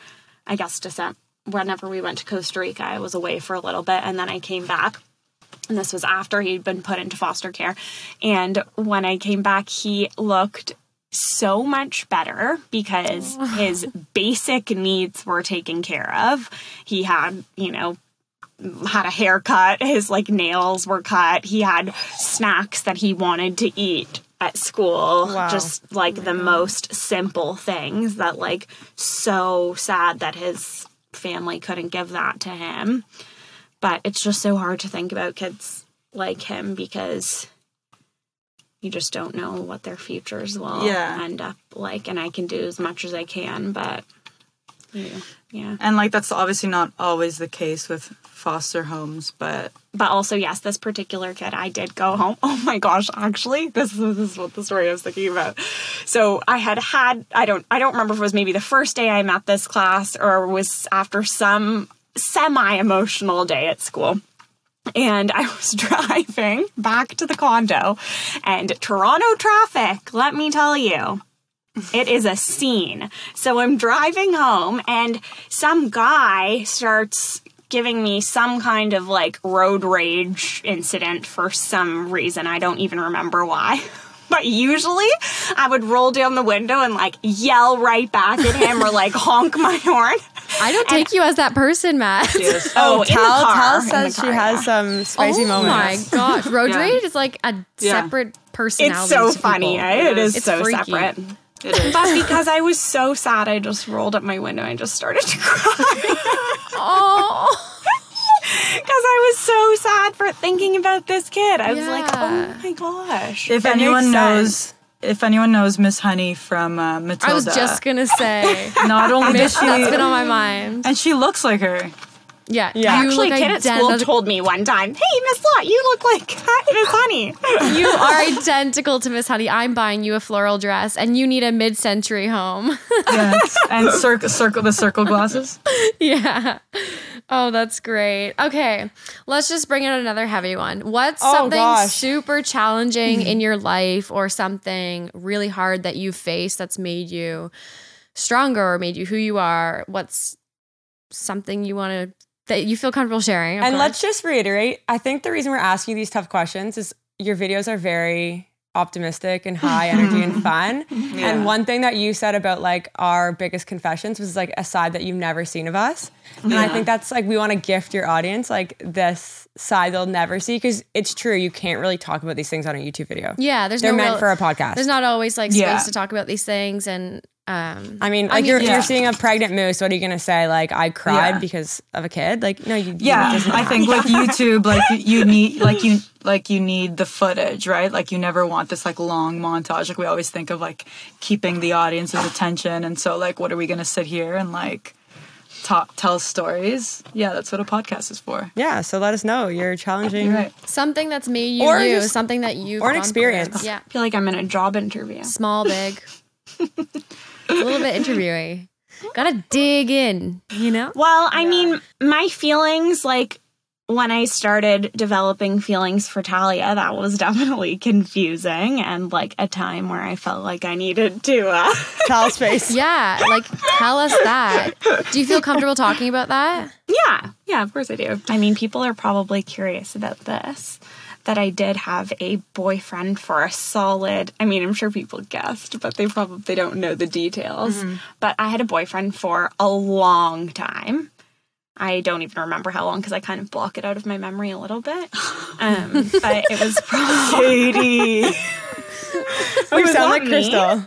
I guess December whenever we went to Costa Rica. I was away for a little bit and then I came back. And this was after he'd been put into foster care. And when I came back, he looked so much better because his basic needs were taken care of. He had, you know, had a haircut, his like nails were cut, he had snacks that he wanted to eat at school. Wow. Just like oh the most simple things that like so sad that his family couldn't give that to him. But it's just so hard to think about kids like him because you just don't know what their futures will Yeah. end up like. And I can do as much as I can, but yeah, yeah. and like that's obviously not always the case with foster homes but But also, yes, this particular kid, I did go home. Oh my gosh, actually, this is, this is what the story I was thinking about. So I had had, I don't, I don't remember if it was maybe the first day I met this class or was after some semi emotional day at school. And I was driving back to the condo and Toronto traffic, let me tell you. It is a scene. So I'm driving home and some guy starts giving me some kind of like road rage incident for some reason. I don't even remember why. But usually I would roll down the window and like yell right back at him or like honk my horn. I don't take you as that person, Mads. Yes. Oh, in the Tal, car. Tal In the says she has yeah. some spicy oh moments. Oh my gosh, road Yeah. rage is like a Yeah. separate personality. It's so to funny, people. eh? It is It's so freaky. separate. But because I was so sad, I just rolled up my window and just started to cry. Oh, Because I was so sad for thinking about this kid. I was like, oh my gosh. if That makes anyone sense. knows, if anyone knows Miss Honey from uh, Matilda, I was just gonna say, not only does she, that's been on my mind. and she looks like her. Yeah, Yeah. you Actually, a look kid at school identi- told me one time, hey, Miss Lot, you look like Miss Honey. You are identical to Miss Honey. I'm buying you a floral dress, and you need a mid-century home. Yes, and circle, circle the circle glasses. yeah. Oh, that's great. Okay, let's just bring in another heavy one. What's Oh, something gosh. super challenging in your life, or something really hard that you've faced that's made you stronger or made you who you are? What's something you want to that you feel comfortable sharing? And course. let's just reiterate I think the reason we're asking these tough questions is your videos are very optimistic and high energy and fun. And one thing that you said about like our biggest confessions was like a side that you've never seen of us. And I think that's like we want to gift your audience like this side they'll never see because it's true you can't really talk about these things on a YouTube video. yeah, there's They're no meant real- for a podcast. There's not always like space Yeah. to talk about these things, and um, I mean, like mean, you're, yeah. you're seeing a pregnant moose. What are you gonna say? Like I cried Yeah. because of a kid? Like no, you. Yeah, it doesn't I think like YouTube, like you, you need, like you, like you need the footage, right? Like you never want this like long montage. Like we always think of like keeping the audience's attention, and so like, what are we gonna sit here and like talk, tell stories? Yeah, that's what a podcast is for. Yeah. So let us know. You're challenging. You're right. something that's made you Or you, just- something that you've or an gone through. experience. Yeah, I feel like I'm in a job interview. small, big. it's a little bit interviewy. Gotta dig in, you know. Well, I mean, my feelings, like when I started developing feelings for Talia, that was definitely confusing and like a time where I felt like I needed to. Uh, Towel space. Yeah, like tell us that. Do you feel comfortable talking about that? yeah, yeah, of course I do. I mean, people are probably curious about this. That I did have a boyfriend for a solid. I mean, I'm sure people guessed, but they probably don't know the details. But I had a boyfriend for a long time. I don't even remember how long because I kind of block it out of my memory a little bit. Um, but it was probably Katie. We sound like me. Crystal.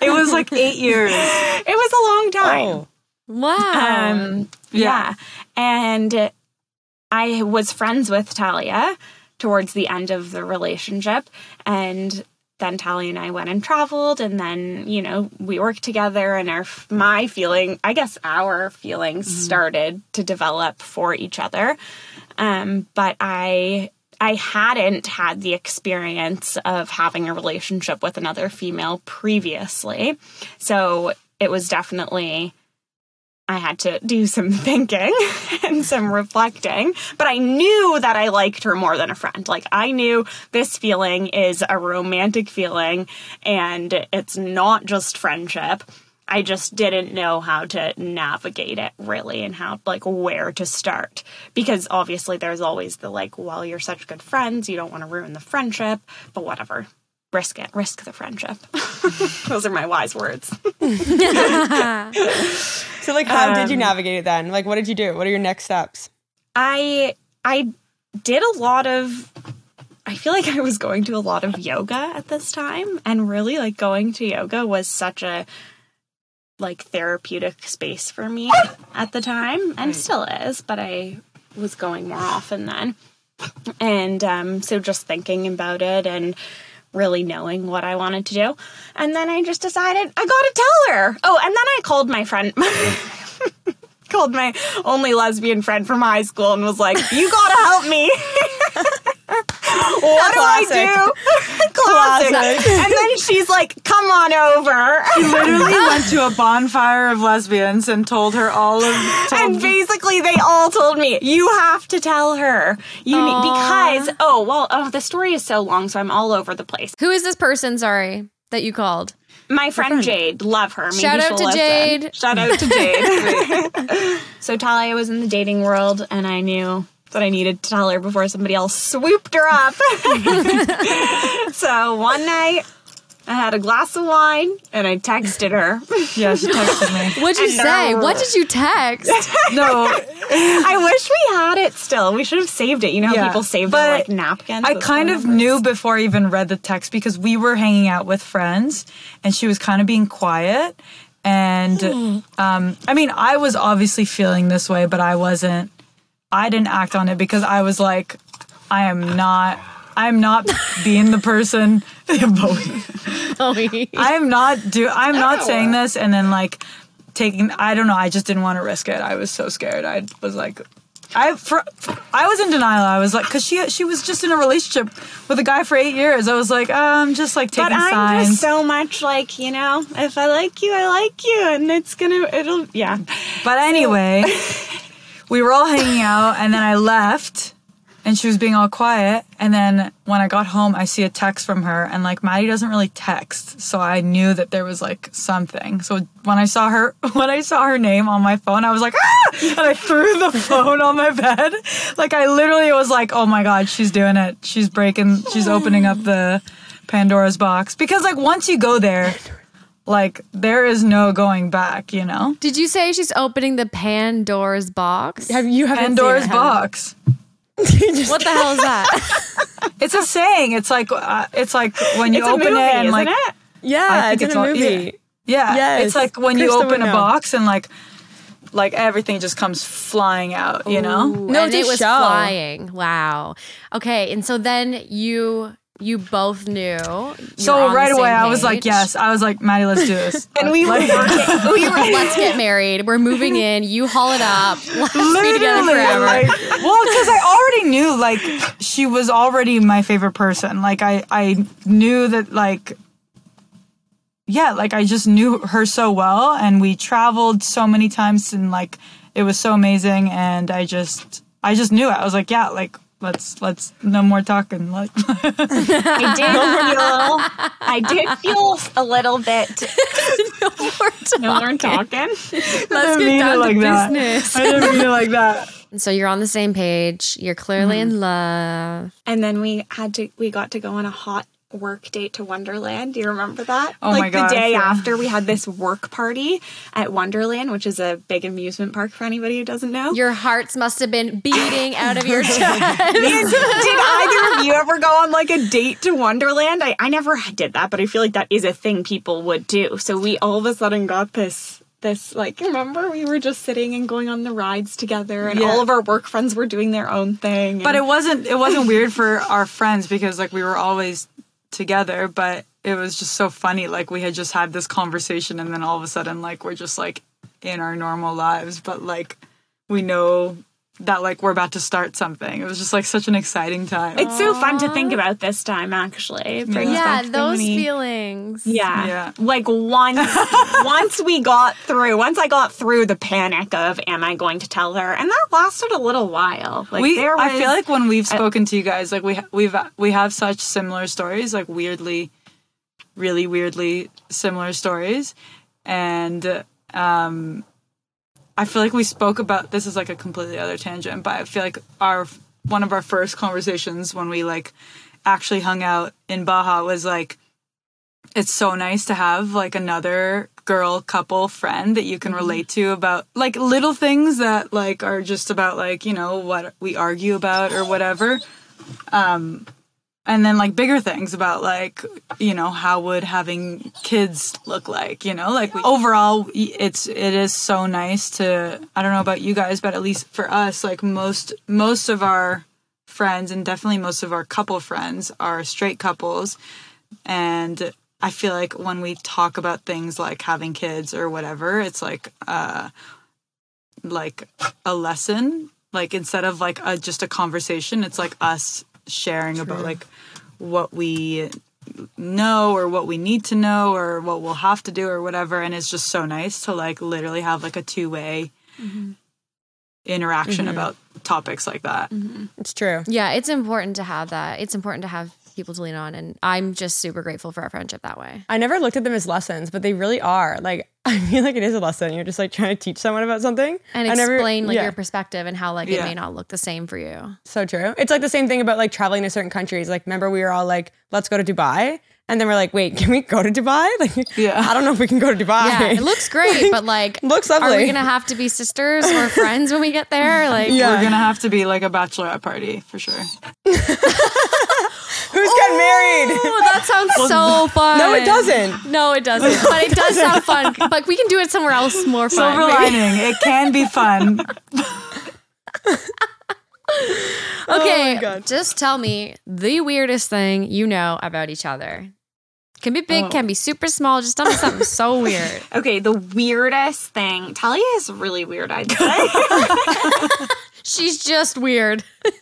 It was like eight years. it was a long time. Oh. Wow. Um, yeah. And I was friends with Talia towards the end of the relationship. And then Talia and I went and traveled. And then, you know, we worked together and our, my feeling, I guess our feelings started to develop for each other. Um, but I, I hadn't had the experience of having a relationship with another female previously. So it was definitely I had to do some thinking and some reflecting, but I knew that I liked her more than a friend. Like, I knew this feeling is a romantic feeling and it's not just friendship. I just didn't know how to navigate it really and how, like, where to start. Because obviously, there's always the, like, well, you're such good friends, you don't want to ruin the friendship, but whatever. Risk it, risk the friendship. Those are my wise words. So like, how did you Um, navigate it then? Like, what did you do? What are your next steps? I I did a lot of I feel like I was going to a lot of yoga at this time and really like going to yoga was such a like therapeutic space for me at the time and still is, but I was going more often then. And um so just thinking about it and really knowing what I wanted to do. And then I just decided I got to tell her. Oh, and then I called my friend called my only lesbian friend from high school and was like, "You gotta help me." what do I do? Classic. Classic. And then she's like, "Come on over." I literally went to a bonfire of lesbians and told her all of. and basically, they all told me, "You have to tell her." You need, because oh well, oh the story is so long, so I'm all over the place. Who is this person? Sorry, that you called. My friend Jade, love her. Maybe Shout out to listen. Jade. Shout out to Jade. so Talia was in the dating world, and I knew that I needed to tell her before somebody else swooped her up. so one night, I had a glass of wine, and I texted her. Yeah, she texted me. What'd you And say? no. What did you text? No, I wish we had it still. We should have saved it. You know, how Yeah, people save but their like napkins. I kind of numbers? knew before I even read the text because we were hanging out with friends and she was kind of being quiet. And um, I mean, I was obviously feeling this way, but I wasn't, I didn't act on it because I was like, I am not. I'm not being the person. Chloe. I am not do. I'm not saying this and then like taking. I don't know. I just didn't want to risk it. I was so scared. I was like, I for, I was in denial. I was like, because she she was just in a relationship with a guy for eight years. I was like, uh, I'm just like taking But I'm signs. just so much like you know, if I like you, I like you, and it's gonna, it'll, yeah. But anyway, we were all hanging out, and then I left, and she was being all quiet. And then when I got home, I see a text from her, and like Maddy doesn't really text, so I knew that there was like something. So when I saw her, when I saw her name on my phone, I was like, ah! And I threw the phone on my bed. Like I literally was like, oh my god, she's doing it. She's breaking. She's opening up the Pandora's box because like once you go there. Like there is no going back, you know. Did you say she's opening the Pandora's box? Have you haven't Pandora's seen it, have box. What the hell is that? It's a saying. It's like uh, it's like when you It's a open movie, it and isn't like it? Yeah, think it's, it's in a all- movie. yeah, Yes. it's like when you Krista would open a know. box and like like everything just comes flying out. You know. No, and it was show. flying. Wow. Okay, and so then you you both knew. So right away, same I was like, yes. I was like, Maddy, let's do this. And we were working. We were. Let's get married. We're moving in. You haul it up. Let's be together Literally, forever. like, well, because I already knew like she was already my favorite person. Like I, I knew that like, yeah, like I just knew her so well, and we traveled so many times, and like it was so amazing, and I just, I just knew it. I was like, yeah, like let's let's no more talking. Like, I did feel. I did feel a little bit. No more talking. Let's didn't get mean it down like to that. business. I didn't mean it like that. And so you're on the same page. You're clearly Mm-hmm. in love. And then we had to. We got to go on a hot work date to Wonderland. Do you remember that? Oh like my gosh, the day yeah. after we had this work party at Wonderland, which is a big amusement park for anybody who doesn't know. Your hearts must have been beating out of your chest. did, did either of you ever go on like a date to Wonderland? I, I never did that, but I feel like that is a thing people would do. So we all of a sudden got this this like remember we were just sitting and going on the rides together and Yeah. all of our work friends were doing their own thing. But it wasn't it wasn't weird for our friends because like we were always together, but it was just so funny. Like we had just had this conversation and then all of a sudden like we're just like in our normal lives, but like we know that like we're about to start something. It was just like such an exciting time. it's so fun to think about this time actually. It brings yeah, back those many- feelings. Yeah. Yeah. Like once once we got through, once I got through the panic of am I going to tell her? And that lasted a little while. Like we there was I feel like when we've spoken to you guys like we ha- we've we have such similar stories, like weirdly really weirdly similar stories and um I feel like we spoke about this is like a completely other tangent, but I feel like our one of our first conversations when we like actually hung out in Baja was like it's so nice to have like another girl couple friend that you can relate to about like little things that like are just about like you know what we argue about or whatever. Um and then like bigger things about like you know how would having kids look like you know? Like we, overall it's it is so nice to i don't know about you guys but at least for us like most most of our friends and definitely most of our couple friends are straight couples. And i feel like when we talk about things like having kids or whatever it's like uh like a lesson. Like instead of like a, just a conversation it's like us sharing about like what we know or what we need to know or what we'll have to do or whatever and it's just so nice to like literally have like a two-way mm-hmm. interaction mm-hmm. about topics like that mm-hmm. It's true. Yeah, it's important to have that. It's important to have people to lean on. And I'm just super grateful for our friendship that way. I never looked at them as lessons, but they really are. Like I feel like it is a lesson. You're just like trying to teach someone about something And never- explain like yeah. your perspective and how like Yeah. it may not look the same for you. So true. It's like the same thing about like traveling to certain countries. Like, remember we were all like, let's go to Dubai. And then we're like, wait, can we go to Dubai? Like, Yeah. I don't know if we can go to Dubai. Yeah, it looks great, but like, Looks lovely. are we gonna have to be sisters or friends when we get there? Like, Yeah. We're gonna have to be like a bachelorette party for sure. Who's getting married? Oh, that sounds so fun. No, it doesn't. No, it doesn't. But it does sound fun. But we can do it somewhere else more fun. Silver lining, it can be fun. Oh okay, my God. just tell me the weirdest thing you know about each other. Can be big, Oh. can be super small. Just tell me something so weird. Okay, the weirdest thing. Talia is really weird, I'd say. She's just weird.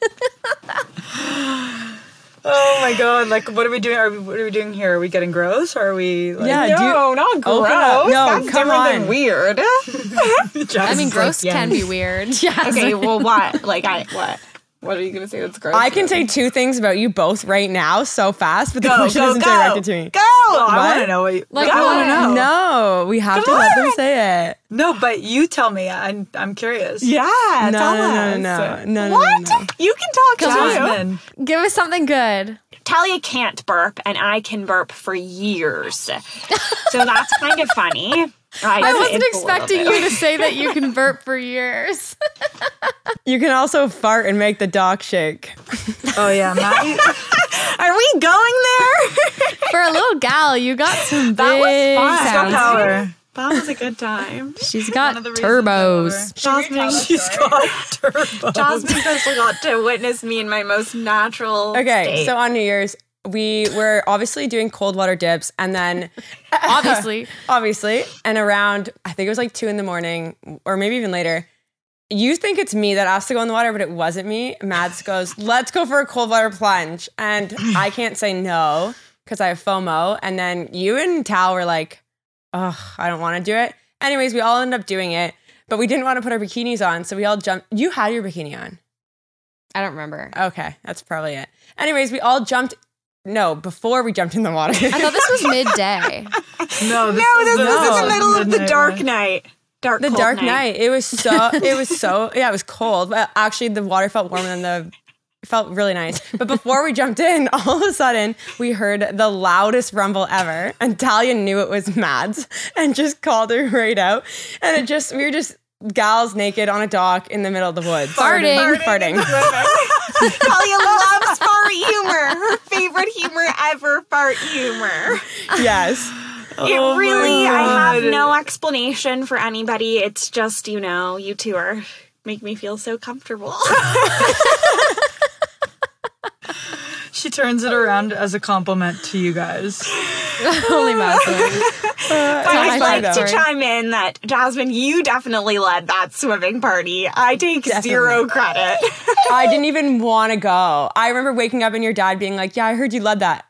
Oh my god! Like, what are we doing? Are we, what are we doing here? Are we getting gross? Or are we? Like, Yeah, do you- no, not gross. No, That's come on. weird. I mean, gross can be weird. Yeah. okay, well, what? Like, I what? What are you gonna say that's gross? I can say two things about you both right now so fast, but the go, question go, isn't go. directed to me. Go. I What? want to know what. You, Like, I want to know. No, we have to let them say it. No, but you tell me. I'm I'm curious. Yeah. No, tell no, no, us. no, no, no, What? no, no. You can talk too. Jasmine. Give us something good. Talia can't burp, and I can burp for years. so that's kind of funny. I wasn't expecting you to say that you can burp for years. You can also fart and make the dog shake. Oh yeah, Maddy. Are we going there? for a little gal, you got some big That was fun. She's got sounds. power. that was a good time. She's got the reasons I love turbos. Jasmine, She's got turbo. Jasmine just got to witness me in my most natural. Okay, state. so on New Year's, we were obviously doing cold water dips, and then Obviously. obviously, and around I think it was like two in the morning, or maybe even later. You think it's me that asked to go in the water, but it wasn't me. Mads goes, "Let's go for a cold water plunge," and I can't say no because I have FOMO. And then you and Tal were like, "Ugh, I don't want to do it." Anyways, we all ended up doing it, but we didn't want to put our bikinis on, so we all jumped. You had your bikini on. I don't remember. Okay, that's probably it. Anyways, we all jumped. No, before we jumped in the water. I thought this was midday. No, this no, this the- was in the middle of the dark one. night. Dark, the cold dark night. night. It was so. It was so. Yeah, it was cold, but actually the water felt warmer than the. It felt really nice. But before we jumped in, all of a sudden we heard the loudest rumble ever, and Talia knew it was Mads and just called her right out. And it just we were just gals naked on a dock in the middle of the woods, Farting. farting. Talia loves fart humor. Her favorite humor ever, fart humor. yes. It Oh really, I have no explanation for anybody. It's just, you know, you two are make me feel so comfortable. She turns it around as a compliment to you guys. Only Madeline. But uh, I'd like story. to chime in that Jasmine, you definitely led that swimming party. I take zero credit. I didn't even want to go. I remember waking up and your dad being like, "Yeah, I heard you led that."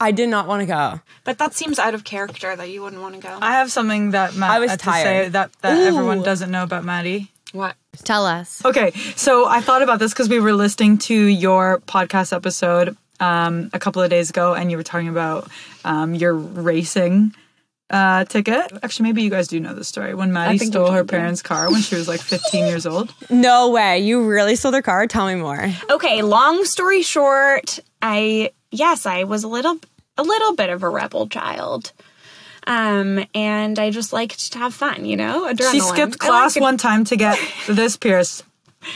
I did not want to go. But that seems out of character that you wouldn't want to go. I have something that Matt I was had to tired. say that, that everyone doesn't know about Maddy. What? Tell us. Okay, so I thought about this because we were listening to your podcast episode um, a couple of days ago, and you were talking about um, your racing uh, ticket. Actually, maybe you guys do know the story. When Maddy stole her parents' car when she was like 15 years old. No way. You really stole their car? Tell me more. Okay, long story short, I yes, I was a little a little bit of a rebel child. Um, and I just liked to have fun, you know? Adrenaline. She skipped class like one time to get this pierced.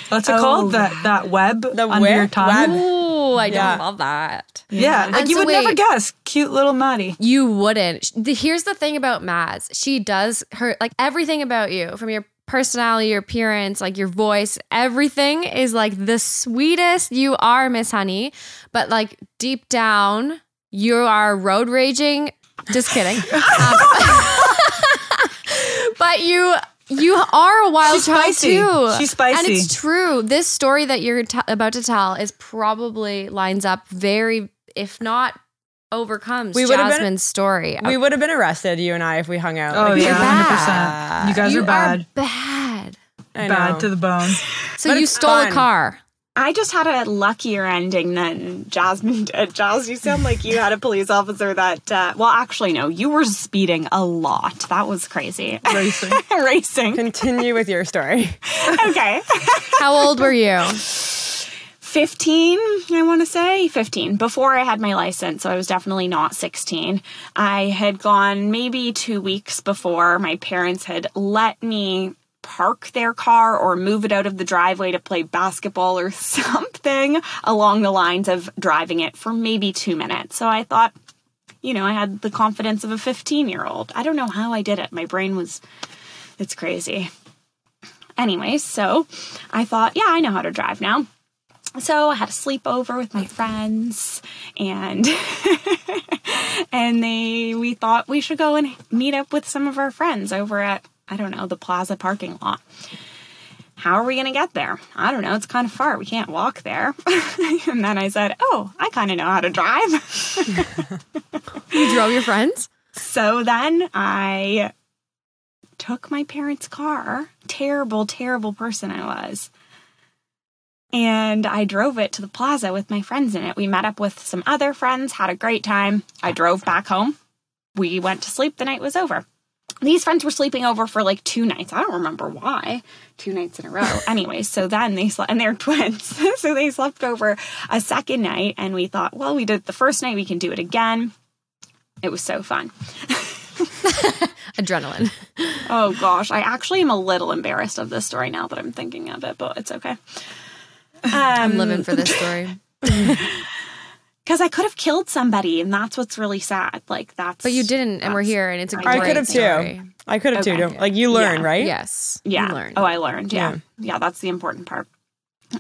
What's it Oh, called? That that web The under your web- tongue. web. Ooh, I Yeah. don't love that. Yeah, like And you so would never guess. Cute little Maddy. You wouldn't. Here's the thing about Mads. She does her like everything about you from your personality, your appearance, like your voice, everything is like the sweetest you are, Miss Honey. But like deep down, you are road raging. Just kidding. Um, but you you are a wild She's child spicy. too. She's spicy. and it's true. This story that you're t- about to tell is probably lines up very, if not overcomes We would've been- Jasmine's story. We would have been arrested, you and I, if we hung out. Oh Like, yeah, you're hundred bad. percent. You guys you are bad. bad. I bad know. to the bone. So But you stole fun. a car. I just had a luckier ending than Jasmine did. Jaz, you sound like you had a police officer that, uh, well, actually, no, you were speeding a lot. That was crazy. Racing. Racing. Continue with your story. Okay. How old were you? 15, I want to say 15, before I had my license. So I was definitely not 16. I had gone maybe two weeks before my parents had let me park their car or move it out of the driveway to play basketball or something along the lines of driving it for maybe two minutes. So I thought, you know, I had the confidence of a 15 year old. I don't know how I did it. My brain was, it's crazy. Anyway, so I thought, yeah, I know how to drive now. So I had a sleepover with my friends and and they we thought we should go and meet up with some of our friends over at I don't know, the plaza parking lot. How are we going to get there? I don't know. It's kind of far. We can't walk there. and then I said, Oh, I kind of know how to drive. You drove your friends? So then I took my parents' car. Terrible, terrible person I was. And I drove it to the plaza with my friends in it. We met up with some other friends, had a great time. I drove back home. We went to sleep. The night was over. These friends were sleeping over for like two nights. I don't remember why. Two nights in a row. anyway, so then they slept, and they're twins. so they slept over a second night, and we thought, well, we did it the first night, we can do it again. It was so fun. Adrenaline. Oh gosh, I actually am a little embarrassed of this story now that I'm thinking of it, but it's okay. I'm living um, for this story. Because I could have killed somebody, and that's what's really sad. Like that's. But you didn't, and we're here, and it's a I great I could have story. too. I could have too. Okay. Don't- Like you learn, Yeah. right? Yes. Yeah. Oh, I learned. Yeah. Yeah. yeah. that's the important part.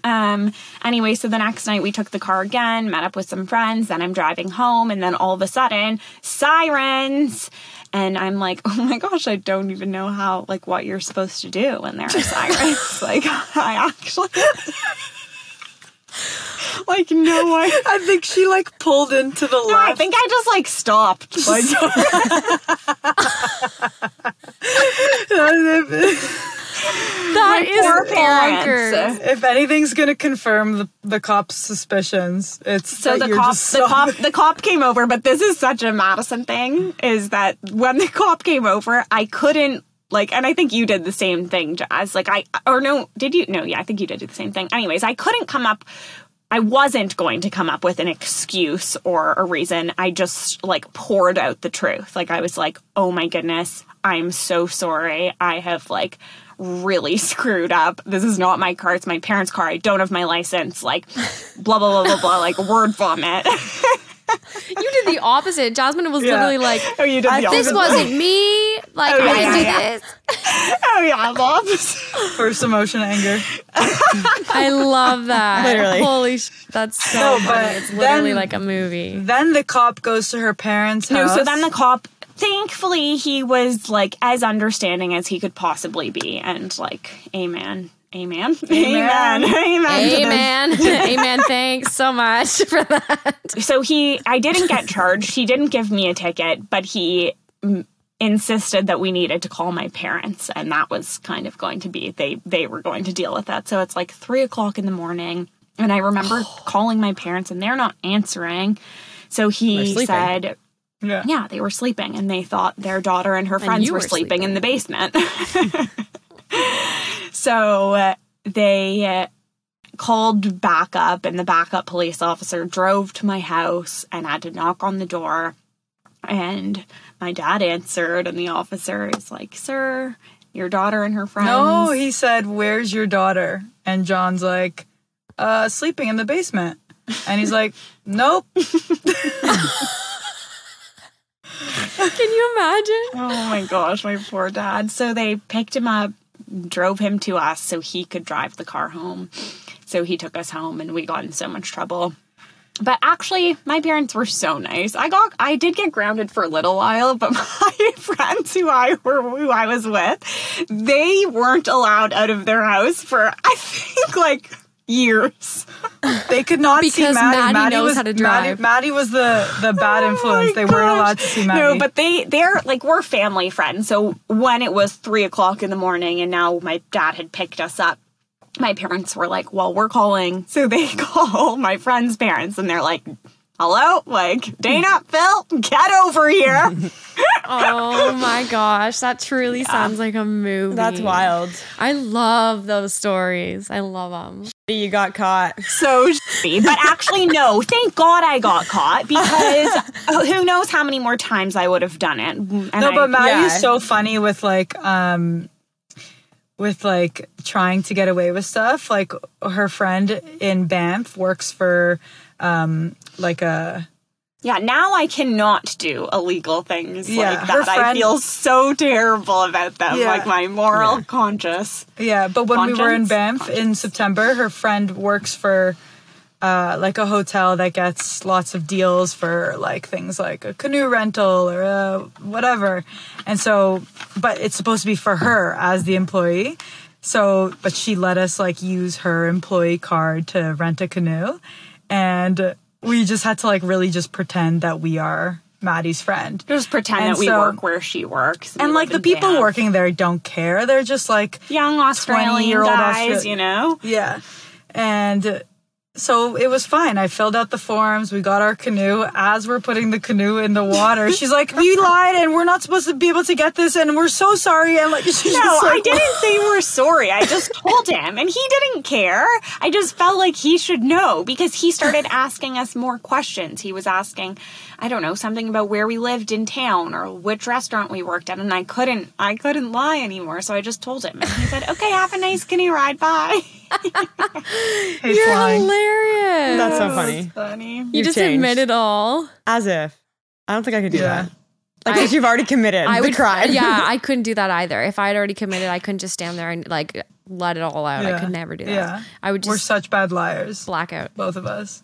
Um, anyway, so the next night we took the car again, met up with some friends, then I'm driving home, and then all of a sudden, sirens. And I'm like, oh my gosh, I don't even know how, like, what you're supposed to do when there are sirens. like, I actually, like, no, I, I think she like pulled into the line. I think I just like stopped. Like, That poor is parents. bonkers. if anything's gonna confirm the, the cop's suspicions, it's So that the you're cop, just the cop, the cop came over. But this is such a Madison thing: is that when the cop came over, I couldn't like, and I think you did the same thing, Jaz. Like, I or no, did you? No, yeah, I think you did do the same thing. Anyways, I couldn't come up. I wasn't going to come up with an excuse or a reason. I just like poured out the truth. Like I was like, "Oh my goodness, I'm so sorry. I have like really screwed up. This is not my car. It's my parents' car. I don't have my license." Like blah blah blah blah blah like word vomit. You did the opposite. Jasmine was Yeah. literally like, oh, you did uh, the "This opposite. wasn't me. Like, Oh, yeah, I didn't do yeah, yeah. this." Oh yeah, the opposite. first emotion anger. I love that. Literally. Holy, sh- that's so No, funny. but It's literally then- like a movie. Then the cop goes to her parents' house. No, so then the cop, thankfully, he was like as understanding as he could possibly be, and like, amen, amen, amen, Amen. amen. Amen. Amen. Thanks so much for that. So he, I didn't get charged. He didn't give me a ticket, but he mm, insisted that we needed to call my parents, and that was kind of going to be they they were going to deal with that. So it's like three o'clock in the morning, and I remember calling my parents, and they're not answering. So he said, yeah. Yeah, they were sleeping and they thought their daughter and her friends you were, were sleeping, in the basement. So uh, they uh, called backup, and the backup police officer drove to my house and had to knock on the door. And my dad answered, and the officer is like, Sir, your daughter and her friends. No, he said, "Where's your daughter?" And John's like, "Uh, sleeping in the basement." And he's like, "Nope." Can you imagine? Oh my gosh, my poor dad. So they picked him up, drove him to us so he could drive the car home. So he took us home and we got in so much trouble. But actually, my parents were so nice. I got I did get grounded for a little while, but my friends who I were who I was with, they weren't allowed out of their house for I think like years. They could not see Because Maddy. Maddy knows was, how to drive. Maddy was the the oh bad Oh influence. They weren't allowed to see Maddy. No, but they they're like we're family friends. So when it was three o'clock in the morning and now my dad had picked us up, my parents were like, well, we're calling. So they call my friend's parents and they're like, hello? Like, Dana, Phil, get over here. Oh my gosh, that truly sounds like a movie. That's wild. I love those stories. I love them. You got caught. so shitty. But actually, no. Thank God I got caught because who knows how many more times I would have done it. And No, but Maddy yeah. so funny with like um with like trying to get away with stuff. Like her friend in Banff works for um like a yeah, now I cannot do illegal things Yeah, like her that. I feel so terrible about them. Yeah. Like my moral conscience. yeah, but when we were in Conscience? Banff in September, her friend works for uh like a hotel that gets lots of deals for like things like a canoe rental or uh, whatever. And so but it's supposed to be for her as the employee. So, but she let us like use her employee card to rent a canoe. And we just had to like really just pretend that we are Maddy's friend. Just pretend And that we so- work where she works. And like the people Banff. working there don't care. They're just like, young Australian 20-year-old guys, Austra- you know. yeah. And so it was fine. I filled out the forms. We got our canoe. As we're putting the canoe in the water, she's like, "We lied, and we're not supposed to be able to get this, and we're so sorry." And like, she's No, just I didn't say we're sorry. I just told him, and he didn't care. I just felt like he should know because he started asking us more questions. He was asking, I don't know, something about where we lived in town or which restaurant we worked at, and I couldn't, I couldn't lie anymore. So I just told him, and he said, "Okay, have a nice skinny ride. Bye." You're flying. hilarious. That's so funny. Funny. you You've just changed. admit it all. As if. I don't think I could do Yeah. that. Like, if you've already committed I the would crime. Yeah, I couldn't do that either. If I had already committed, I couldn't just stand there and like let it all out. I could never do that. Yeah. I would We're such bad liars, Blackout. both of us.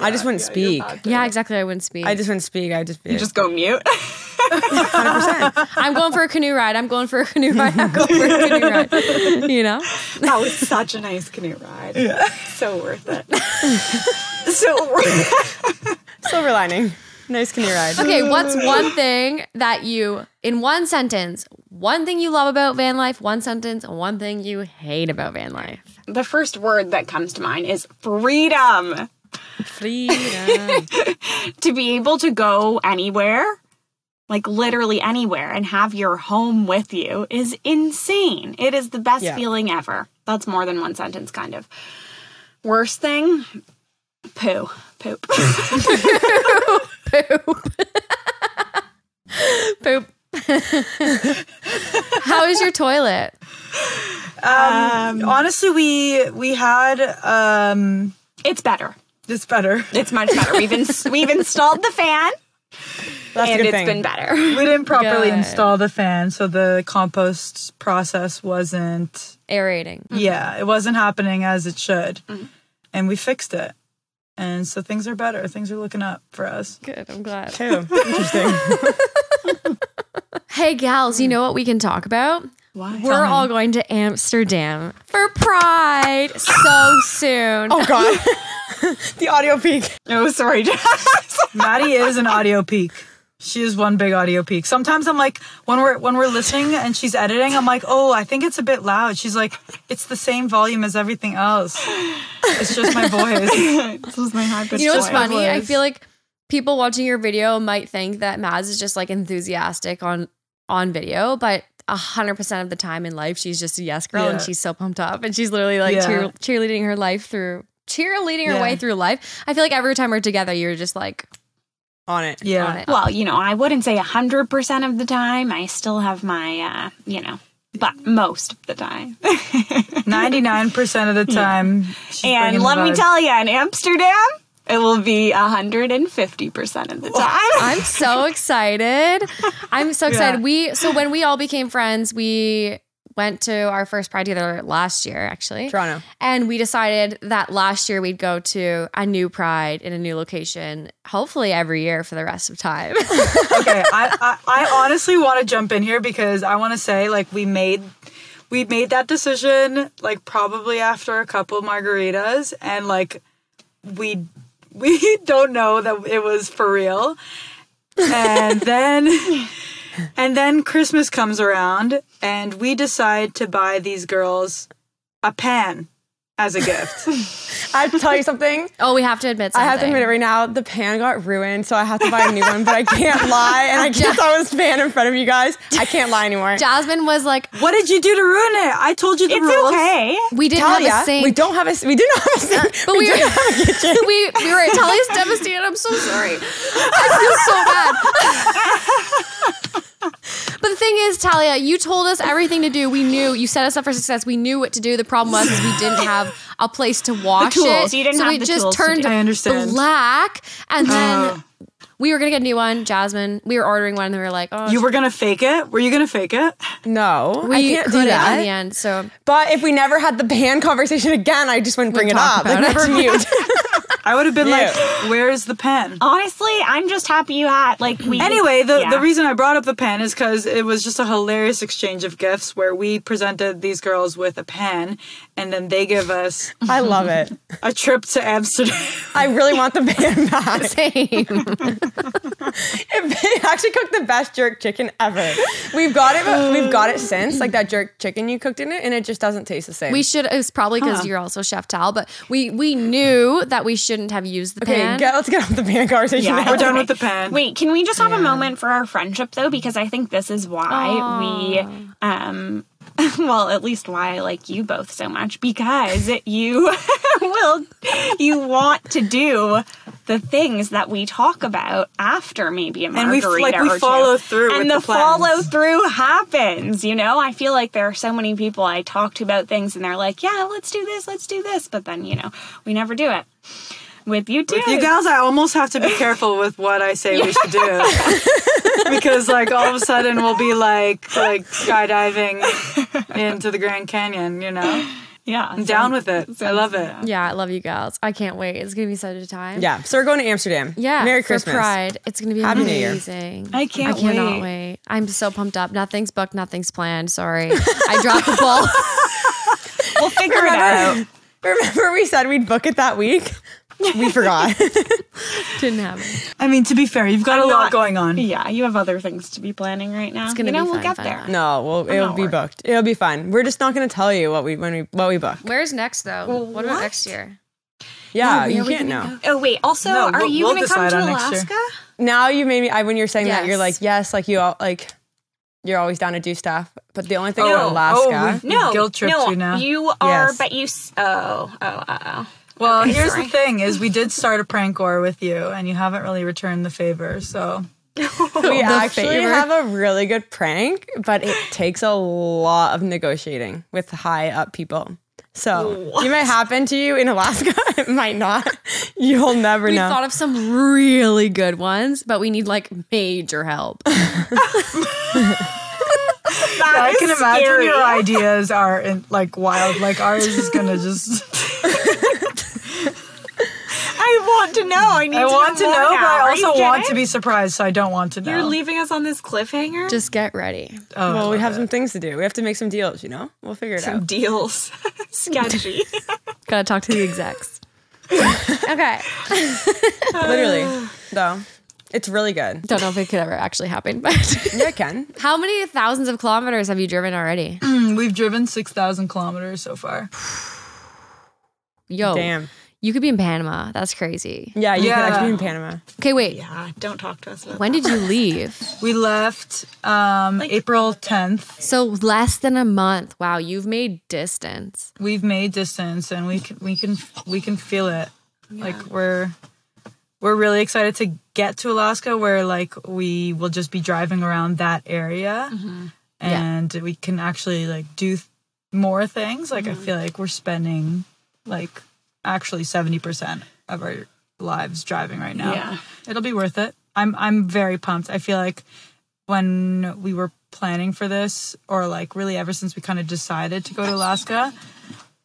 I just wouldn't speak. Yeah, exactly. I wouldn't speak. I just wouldn't speak. I'd just be Just go mute. 100%. I'm going for a canoe ride. I'm going for a canoe ride. I'm going for a canoe ride. You know? that was such a nice canoe ride. So worth it. so worth Silver lining. Nice canoe ride. Okay, what's one thing that you, in one sentence, one thing you love about van life, one sentence, one thing you hate about van life? The first word that comes to mind is freedom. Freedom. to be able to go anywhere, like literally anywhere, and have your home with you is insane. It is the best Yeah. feeling ever. That's more than one sentence, kind of. Worst thing, poo. Poop. Poop. Poop. How is your toilet? Honestly, we we had um, it's better. It's better. It's much better. We've ins- we've installed the fan, That's a and good it's thing. been better. We didn't properly Good. install the fan, so the compost process wasn't. Aerating. Mm-hmm. Yeah, it wasn't happening as it should, mm-hmm. and we fixed it. And so things are better. Things are looking up for us. Good. I'm glad. Too. Interesting. Hey, gals, you know what we can talk about? Why? We're all going to Amsterdam for Pride so soon. oh, God. the audio peak. Oh, sorry, Jess. Maddy is an audio peak. She is one big audio peak. Sometimes I'm like, when we're when we're listening and she's editing, I'm like, oh, I think it's a bit loud. She's like, it's the same volume as everything else. It's just my voice. this was my high pitched You know what's joy. funny? I feel like people watching your video might think that Mads is just like enthusiastic on on video, but a hundred percent of the time in life, she's just a yes girl and she's so pumped up and she's literally like Yeah. cheer, cheerleading her life through cheerleading her Yeah. way through life. I feel like every time we're together, you're just like On it. Yeah. on it. Well, you know, I wouldn't say 100% of the time. I still have my, uh, you know, but most of the time. 99% of the time. she's and let me tell you, in Amsterdam, it will be 150% of the time. I'm so excited. I'm so excited. Yeah. We so when we all became friends, we went to our first pride together last year, actually. Toronto. And we decided that last year we'd go to a new pride in a new location, hopefully every year for the rest of time. okay, I, I, I honestly want to jump in here because I want to say like we made we made that decision like probably after a couple margaritas and like we we don't know that it was for real. And then and then Christmas comes around and we decide to buy these girls a pan as a gift. I have to tell you something. Oh, we have to admit I have to admit it right now. The pan got ruined, so I have to buy a new one. But I can't lie, and I can't throw this pan in front of you guys. I can't lie anymore. Jasmine was like, what did you do to ruin it? I told you the It's rules. okay. we didn't Talia, have a sink. we don't have a. We do not have a sink, but we, do were, not have a kitchen. we, we were Talia's devastated. I'm so sorry. I feel so bad. but the thing is, Talia, you told us everything to do. We knew you set us up for success. We knew what to do. The problem was is we didn't have a place to wash tools. it. You didn't so have it the just tools to turned do it. I understand. black. And uh. then Oh. we were gonna get a new one. Jasmine, we were ordering one, and they were like, "Oh, You were gonna fake it? Were you gonna fake it? No, I we can't do couldn't that. in the end." So But if we never had the pan conversation again, I just wouldn't bring it talk up. Like, about that's it. mute. I would have been like, "Where's the pen?" Honestly, I'm just happy you had like we. Anyway, the, yeah. the reason I brought up the pen is because it was just a hilarious exchange of gifts where we presented these girls with a pen and then they give us I love it. a trip to Amsterdam. I really want the pan back. same. It actually cooked the best jerk chicken ever. We've got it. We've got it since like that jerk chicken you cooked in it, and it just doesn't taste the same. we should. It was probably because Huh. you're also Chef Tal, but we we knew that we shouldn't have used the okay, pan. get, let's get off the pan conversation. Yeah, now. We're done okay. with the pen. Wait, can we just have a moment for our friendship though? Because I think this is why we, um, well, at least why I like you both so much because you will, you want to do the things that we talk about after maybe a we margarita f- like, we or two. follow through and the, the follow through happens. You know, I feel like there are so many people I talk to about things and they're like, yeah, let's do this, let's do this, but then you know we never do it. With you too. With you gals, I almost have to be careful with what I say we should do. because like all of a sudden we'll be like like skydiving into the Grand Canyon, you know? yeah, I'm down with it. I love it. yeah, I love you gals. I can't wait. It's gonna be such a time. Yeah, so we're going to Amsterdam. Yeah, Merry for Christmas. Pride. It's gonna be Happy New Year. amazing. I can't I cannot wait. wait. I'm so pumped up. Nothing's booked. Nothing's planned. Sorry, I dropped the ball. We'll figure it out. Remember we said we'd book it that week? We forgot. Didn't happen. I mean, to be fair, you've got I'm a lot not- going on. Yeah, you have other things to be planning right now. It's gonna you know, be we'll fun, get fun, there. fun. no, well, it'll be worried. booked. It'll be fine. We're just not going to tell you what we when we what we book. Where's next though? what about next year? Yeah, where you can't gonna know. go? Oh wait, also, No, are we'll- you we'll going to come to on next year. Alaska? Now you made me. I when you're saying that, you're like yes, like you all like you're always down to do stuff. But the only thing Oh, about oh, Alaska, we- No, guilt trip no, you now. you are, Yes. but you. s- Oh, oh, uh oh. Well, Okay, here's sorry. the thing: is we did start a prank war with you, and you haven't really returned the favor. So we actually favor. have a really good prank, but it takes a lot of negotiating with high up people. So it might happen to you in Alaska. It might not. You'll never We know. We thought of some really good ones, but we need like major help. That I is can imagine scary. your ideas are in, like wild. Like ours is gonna just. I want to know. I need to know. I to want to more know, but. I also want to be surprised, so I don't want to know. You're leaving us on this cliffhanger. Just get ready. Oh, well, we have it. some things to do. We have to make some deals. You know, we'll figure it some out. Some deals. Sketchy. Gotta talk to the execs. okay. Literally, though, it's really good. Don't know if it could ever actually happen, but Yeah, it can. how many thousands of kilometers have you driven already? Mm, we've driven six thousand kilometers so far. Yo, Damn. You could be in Panama. That's crazy. Yeah, you Yeah. could actually be in Panama. Okay, wait. yeah, don't talk to us about When did you leave? We left um, April tenth. So less than a month. Wow, you've made distance. We've made distance, and we can we can we can feel it. Like we're we're really excited to get to Alaska, where like we will just be driving around that area, and we can actually like do th- more things. Like I feel like we're spending like actually seventy percent of our lives driving right now. Yeah. It'll be worth it. I'm I'm very pumped. I feel like when we were planning for this or like really ever since we kind of decided to go to Alaska,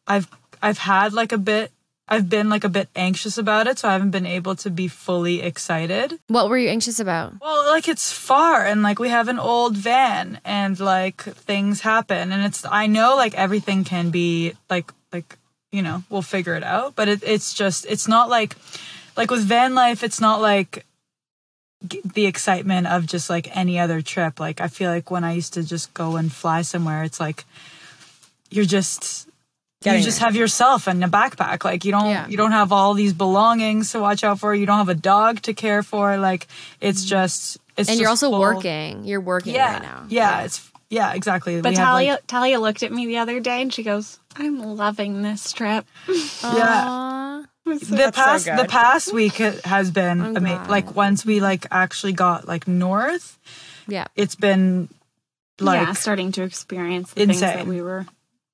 I've I've had like a bit I've been like a bit anxious about it, so I haven't been able to be fully excited. What were you anxious about? Well, like it's far and like we have an old van and like things happen and it's I know like everything can be like like you know, we'll figure it out, but it, it's just it's not like like with van life it's not like the excitement of just like any other trip. Like I feel like when I used to just go and fly somewhere, it's like you're just you just have yourself and a backpack. Like you don't Yeah. you don't have all these belongings to watch out for. You don't have a dog to care for. Like it's mm-hmm. just it's and you're also full- working. You're working Yeah, right now. yeah, it's yeah, exactly. But We Talia, like- Talia looked at me the other day and she goes, "I'm loving this trip." yeah. Aw. the That's so past the past week has been I'm amazing. Like once we like actually got like north, Yeah. it's been like yeah, starting to experience the things that we were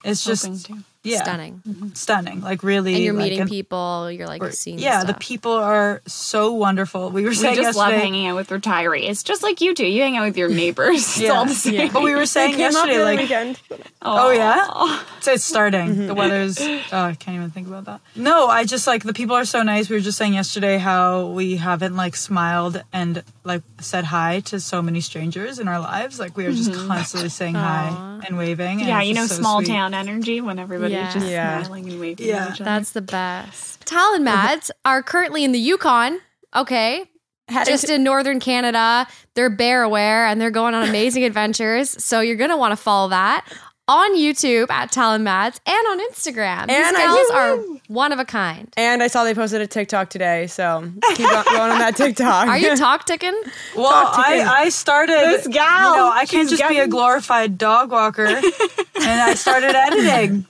it's just to. Yeah, Stunning. Mm-hmm. stunning. Like really, And you're like, meeting and people. You're like we're- seeing. yeah, the stuff. people are so wonderful. We were We saying just love hanging out with retirees, just like you do. You hang out with your neighbors. It's Yeah. all the same. But we were saying Came up yesterday, like, weekend. oh yeah, so it's starting. Mm-hmm. The weather's. Oh, I can't even think about that. No, I just like the people are so nice. We were just saying yesterday how we haven't like smiled and like said hi to so many strangers in our lives. Like we are just mm-hmm. constantly saying hi and waving. and yeah, you know, so small sweet. town energy when everybody's Yeah. just Yeah. smiling and waving Yeah. at each other. That's the best. Tal and Mads are currently in the Yukon. Okay. Heading Just to- in northern Canada. They're bear aware and they're going on amazing adventures. So you're going to want to follow that on YouTube at Tal and Mads and on Instagram. These And I- gals are one of a kind. and I saw they posted a TikTok today, so keep on- going on that TikTok. Are you talk ticking? Well, Talk to I. I started. This gal, You know, I can't she's just be a glorified dog walker, and I started editing.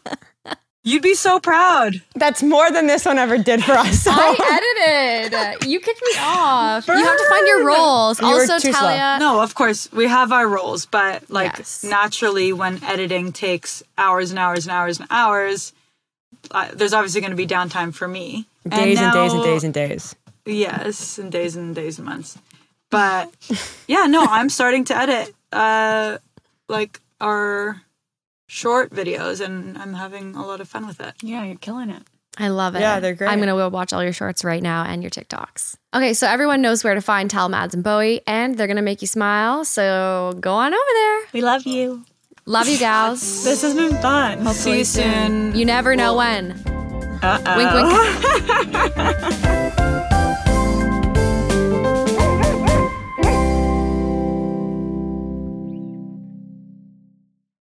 You'd be so proud. That's more than this one ever did for us. So. I edited. You kicked me off. You have to find your roles. You were also, too slow. No, of course we have our roles, but like Yes. naturally, when editing takes hours and hours and hours and hours, uh, there's obviously going to be downtime for me. days and days and days and days. Yes, and days and days and months. But yeah, no, I'm starting to edit uh like our short videos and I'm having a lot of fun with it. yeah, you're killing it. I love it. Yeah, they're great. I'm gonna go watch all your shorts right now and your TikToks. Okay, so everyone knows where to find Tal, Mads, and Bowie, and they're gonna make you smile. So go on over there. We love you. Love you, gals. This has been fun. See you soon. You never know when. Uh-oh. Wink, wink.